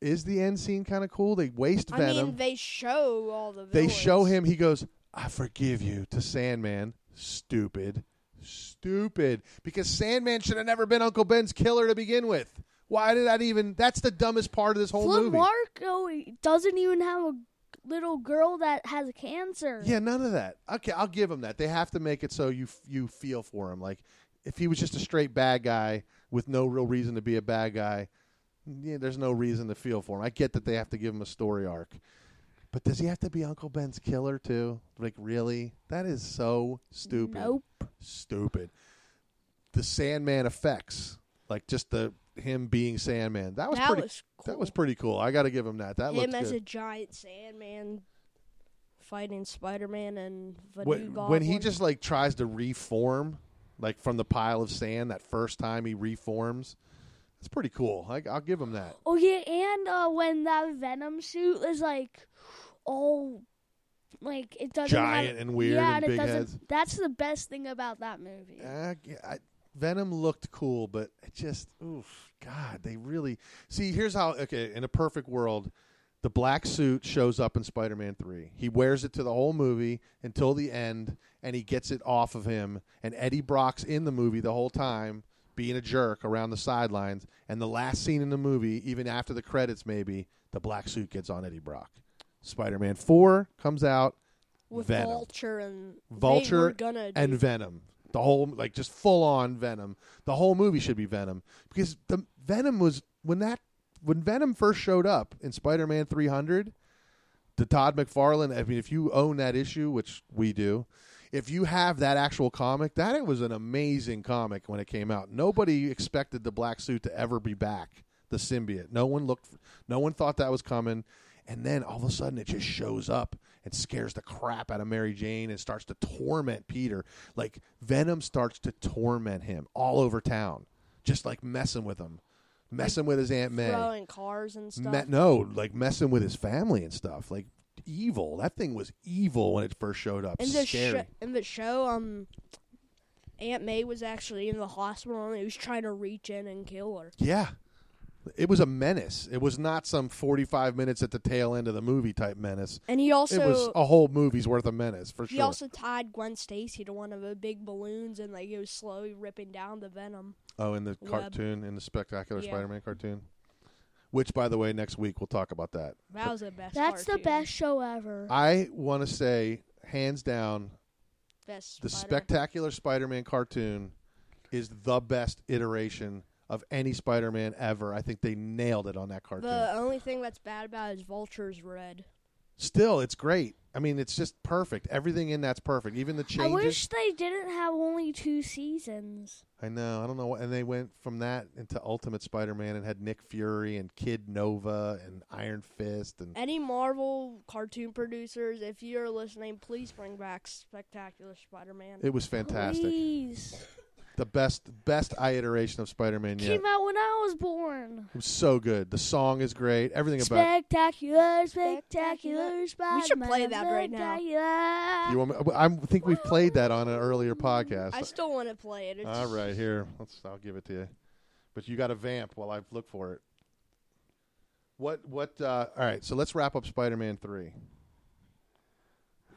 is the end scene kind of cool. They waste I Venom. mean, they show all the they villains. show him. He goes, "I forgive you" to Sandman. Stupid, stupid. Because Sandman should have never been Uncle Ben's killer to begin with. Why did that even? That's the dumbest part of this whole Flip movie. Marko doesn't even have a little girl that has cancer. Yeah, none of that. Okay, I'll give him that. They have to make it so you you feel for him. Like if he was just a straight bad guy with no real reason to be a bad guy, yeah, there's no reason to feel for him. I get that they have to give him a story arc. But does he have to be Uncle Ben's killer too? Like really? That is so stupid. Nope. Stupid. The Sandman effects, like just the him being Sandman. That was that pretty was cool. that was pretty cool. I got to give him that. That him as good. a giant Sandman fighting Spider Man and when, when he just like tries to reform like from the pile of sand that first time he reforms it's pretty cool I, i'll give him that Oh yeah, and uh, when that Venom suit is like all like it doesn't giant have, and weird yeah, and it big heads That's the best thing about that movie. uh, yeah, I, venom looked cool but it just oof god they really see here's how okay in a perfect world the black suit shows up in spider-man 3 he wears it to the whole movie until the end and he gets it off of him and eddie brock's in the movie the whole time being a jerk around the sidelines and the last scene in the movie even after the credits maybe the black suit gets on eddie brock spider-man 4 comes out with Venom. Vulture and Vulture and Venom. The whole like just full on Venom. The whole movie should be Venom because the Venom was when that when Venom first showed up in Spider-Man 300 to Todd McFarlane. I mean, if you own that issue, which we do, if you have that actual comic, that it was an amazing comic when it came out. Nobody expected the black suit to ever be back. The symbiote. No one looked. No one thought that was coming. And then all of a sudden, it just shows up and scares the crap out of Mary Jane and starts to torment Peter. Like Venom starts to torment him all over town, just like messing with him, messing with his Aunt May. throwing cars and stuff. Me- no, like messing with his family and stuff. Like evil. That thing was evil when it first showed up. in the sho- in the show, um, Aunt May was actually in the hospital and he was trying to reach in and kill her. yeah. It was a menace. It was not some 45 minutes at the tail end of the movie type menace. And he also it was a whole movie's worth of menace for he sure. He also tied Gwen Stacy to one of the big balloons and like it was slowly ripping down the venom. oh, in the Web. cartoon, in the Spectacular Yeah. Spider-Man cartoon. Which, by the way, next week we'll talk about that. That was the best. That's the best show ever. I want to say, hands down, Best the Spider- Spectacular Spider-Man cartoon is the best iteration of any Spider-Man ever. I think they nailed it on that cartoon. The only thing that's bad about it is Vulture's red. Still, it's great. I mean, it's just perfect. Everything in that's perfect. Even the changes. I wish they didn't have only two seasons. I know. I don't know. what- And they went from that into Ultimate Spider-Man and had Nick Fury and Kid Nova and Iron Fist and Any Marvel cartoon producers, if you're listening, please bring back Spectacular Spider-Man. it was fantastic. Please. The best, best I iteration of Spider-Man yet. Came out when I was born. It was so good. The song is great. Everything about. Spectacular, spectacular Spider-Man. should play that right now. You want me, I think we've played that on an earlier podcast. I still want to play it. It's All right, here. Let's. I'll give it to you. But you got to vamp while I look for it. What? What? Uh, all right. So let's wrap up Spider-Man three.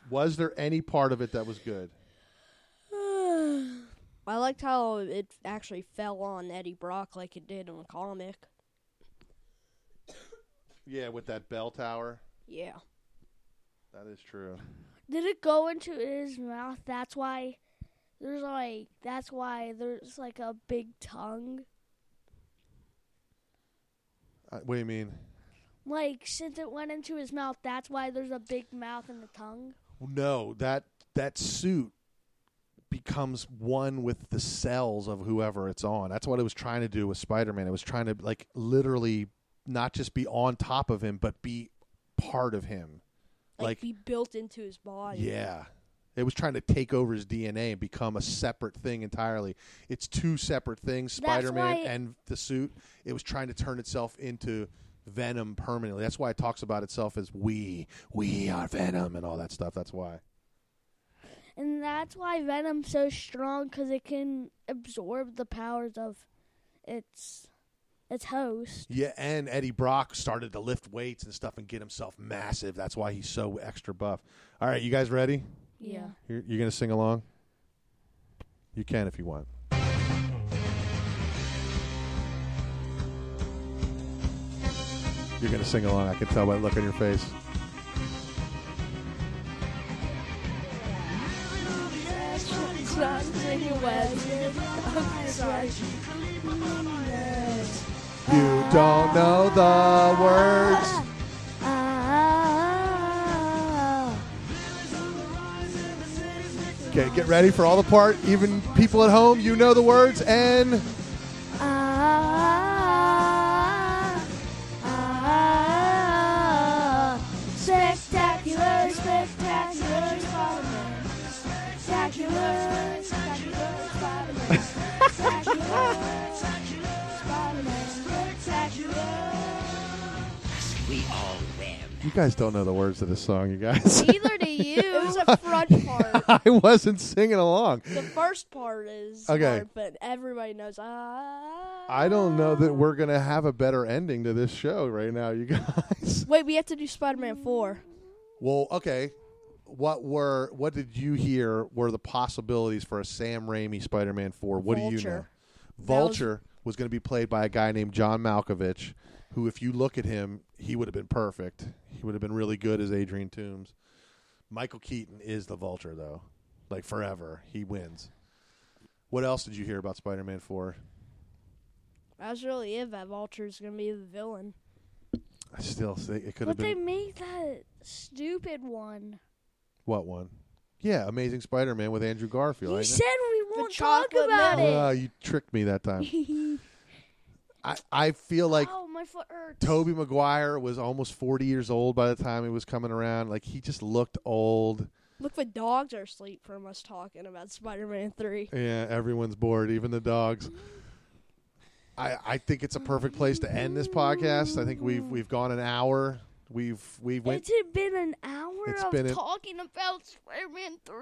Was there any part of it that was good? I liked how it actually fell on Eddie Brock like it did in the comic. Yeah, with that bell tower. Yeah. That is true. Did it go into his mouth? That's why there's like that's why there's like a big tongue. Uh, what do you mean? Like since it went into his mouth, that's why there's a big mouth and a tongue. No, that that suit becomes one with the cells of whoever it's on. That's what it was trying to do with Spider-Man. It was trying to like literally not just be on top of him, but be part of him. Like, Like- be built into his body. Yeah. It was trying to take over his DNA and become a separate thing entirely. It's two separate things, Spider-Man why- and the suit. It was trying to turn itself into Venom permanently. That's why it talks about itself as we, we are Venom and all that stuff. That's why. And that's why Venom's so strong because it can absorb the powers of its its host. Yeah, and Eddie Brock started to lift weights and stuff and get himself massive. That's why he's so extra buff. All right, you guys ready? Yeah. You're, you're going to sing along? You can if you want. You're going to sing along. I can tell by the look on your face. You don't know the words. Okay, get ready for all the part. Even people at home, you know the words. And you guys don't know the words to this song, you guys. Neither do you. It was a front part. I wasn't singing along. the first part is Okay. hard, but everybody knows. Ah. I don't know that we're going to have a better ending to this show right now, you guys. Wait, we have to do Spider-Man Four. Well, okay. What were what did you hear were the possibilities for a Sam Raimi Spider-Man 4? What do you know? Vulture. Was- was going to be played by a guy named John Malkovich, who if you look at him, he would have been perfect. He would have been really good as Adrian Toomes. Michael Keaton is the Vulture though. Like forever, he wins. What else did you hear about Spider-Man 4? That's really it. That Vulture's gonna be the villain. I still think it could have been. But they made that stupid one. what one? Yeah, Amazing Spider-Man with Andrew Garfield. You said won't talk chocolate about milk. Ah, you tricked me that time. I I feel like oh, my foot hurts. Tobey Maguire was almost 40 years old by the time he was coming around. Like he just looked old. Look, the dogs are asleep from us talking about Spider-Man Three. Yeah, everyone's bored, even the dogs. I I think it's a perfect place to end this podcast. I think we've we've gone an hour. We've we went. It's been an hour It's of been an- talking about Spider-Man 3.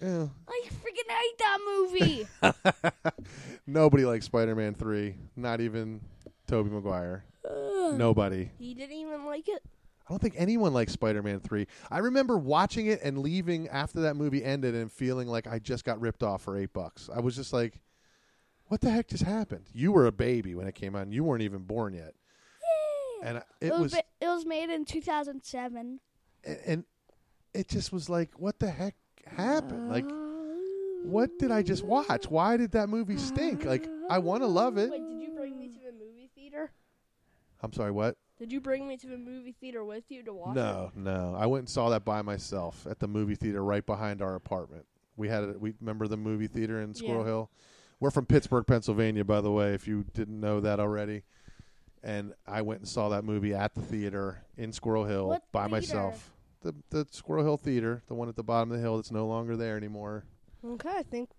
Yeah. I freaking hate that movie. Nobody likes Spider-Man 3. Not even Tobey Maguire. Nobody. He didn't even like it. I don't think anyone likes Spider-Man 3. I remember watching it and leaving after that movie ended and feeling like I just got ripped off for 8 bucks. I was just like what the heck just happened? You were a baby when it came out. And you weren't even born yet. And I- it was ba- it was made in 2007. and- and it just was like what the heck happened? Like what did I just watch? Why did that movie stink? Like I want to love it. Wait, did you bring me to the movie theater? I'm sorry, what? Did you bring me to the movie theater with you to watch it? No, no. I went and saw that by myself at the movie theater right behind our apartment. We had it. We remember the movie theater in Squirrel Yeah. Hill. We're from Pittsburgh, Pennsylvania, by the way. If you didn't know that already, and I went and saw that movie at the theater in Squirrel Hill What by theater? myself. The the Squirrel Hill Theater, the one at the bottom of the hill that's no longer there anymore. Okay, I think.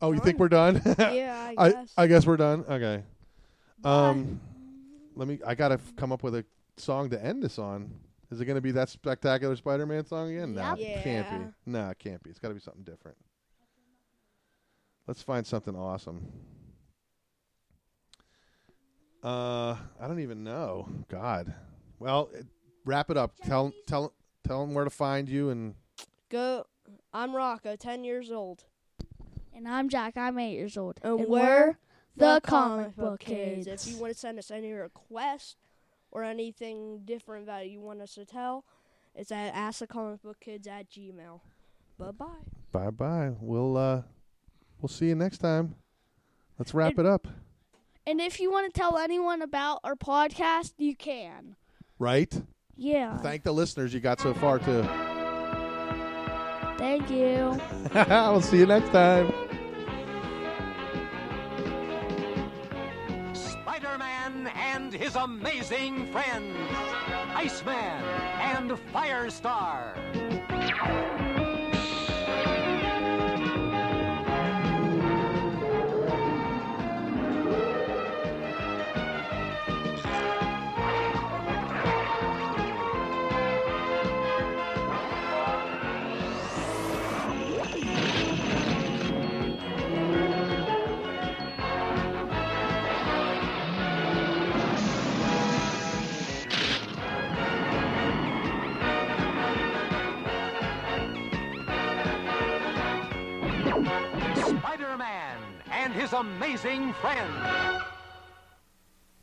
Oh, you think we're done? yeah, I I, guess. I guess we're done. Okay. Um, let me. I gotta f- come up with a song to end this on. Is it gonna be that spectacular Spider-Man song again? No, Yep. it can't be. No, it can't be. It's got to be something different. Let's find something awesome. Uh, I don't even know. God. Well, it, wrap it up. Tell tell tell them where to find you and Go. I'm Rocco, 10 years old. And I'm Jack. I'm 8 years old. And And we're we're the comic book kids. If you want to send us any requests or anything different that you want us to tell, It's at askthecomicbookkids at gmail. Bye bye. Bye bye. We'll uh, we'll see you next time. Let's wrap And- it up. And if you want to tell anyone about our podcast, you can. Right? Yeah. Thank the listeners you got so far too. Thank you. we'll see you next time. Spider-Man and his amazing friends, Iceman and Firestar. His amazing friends,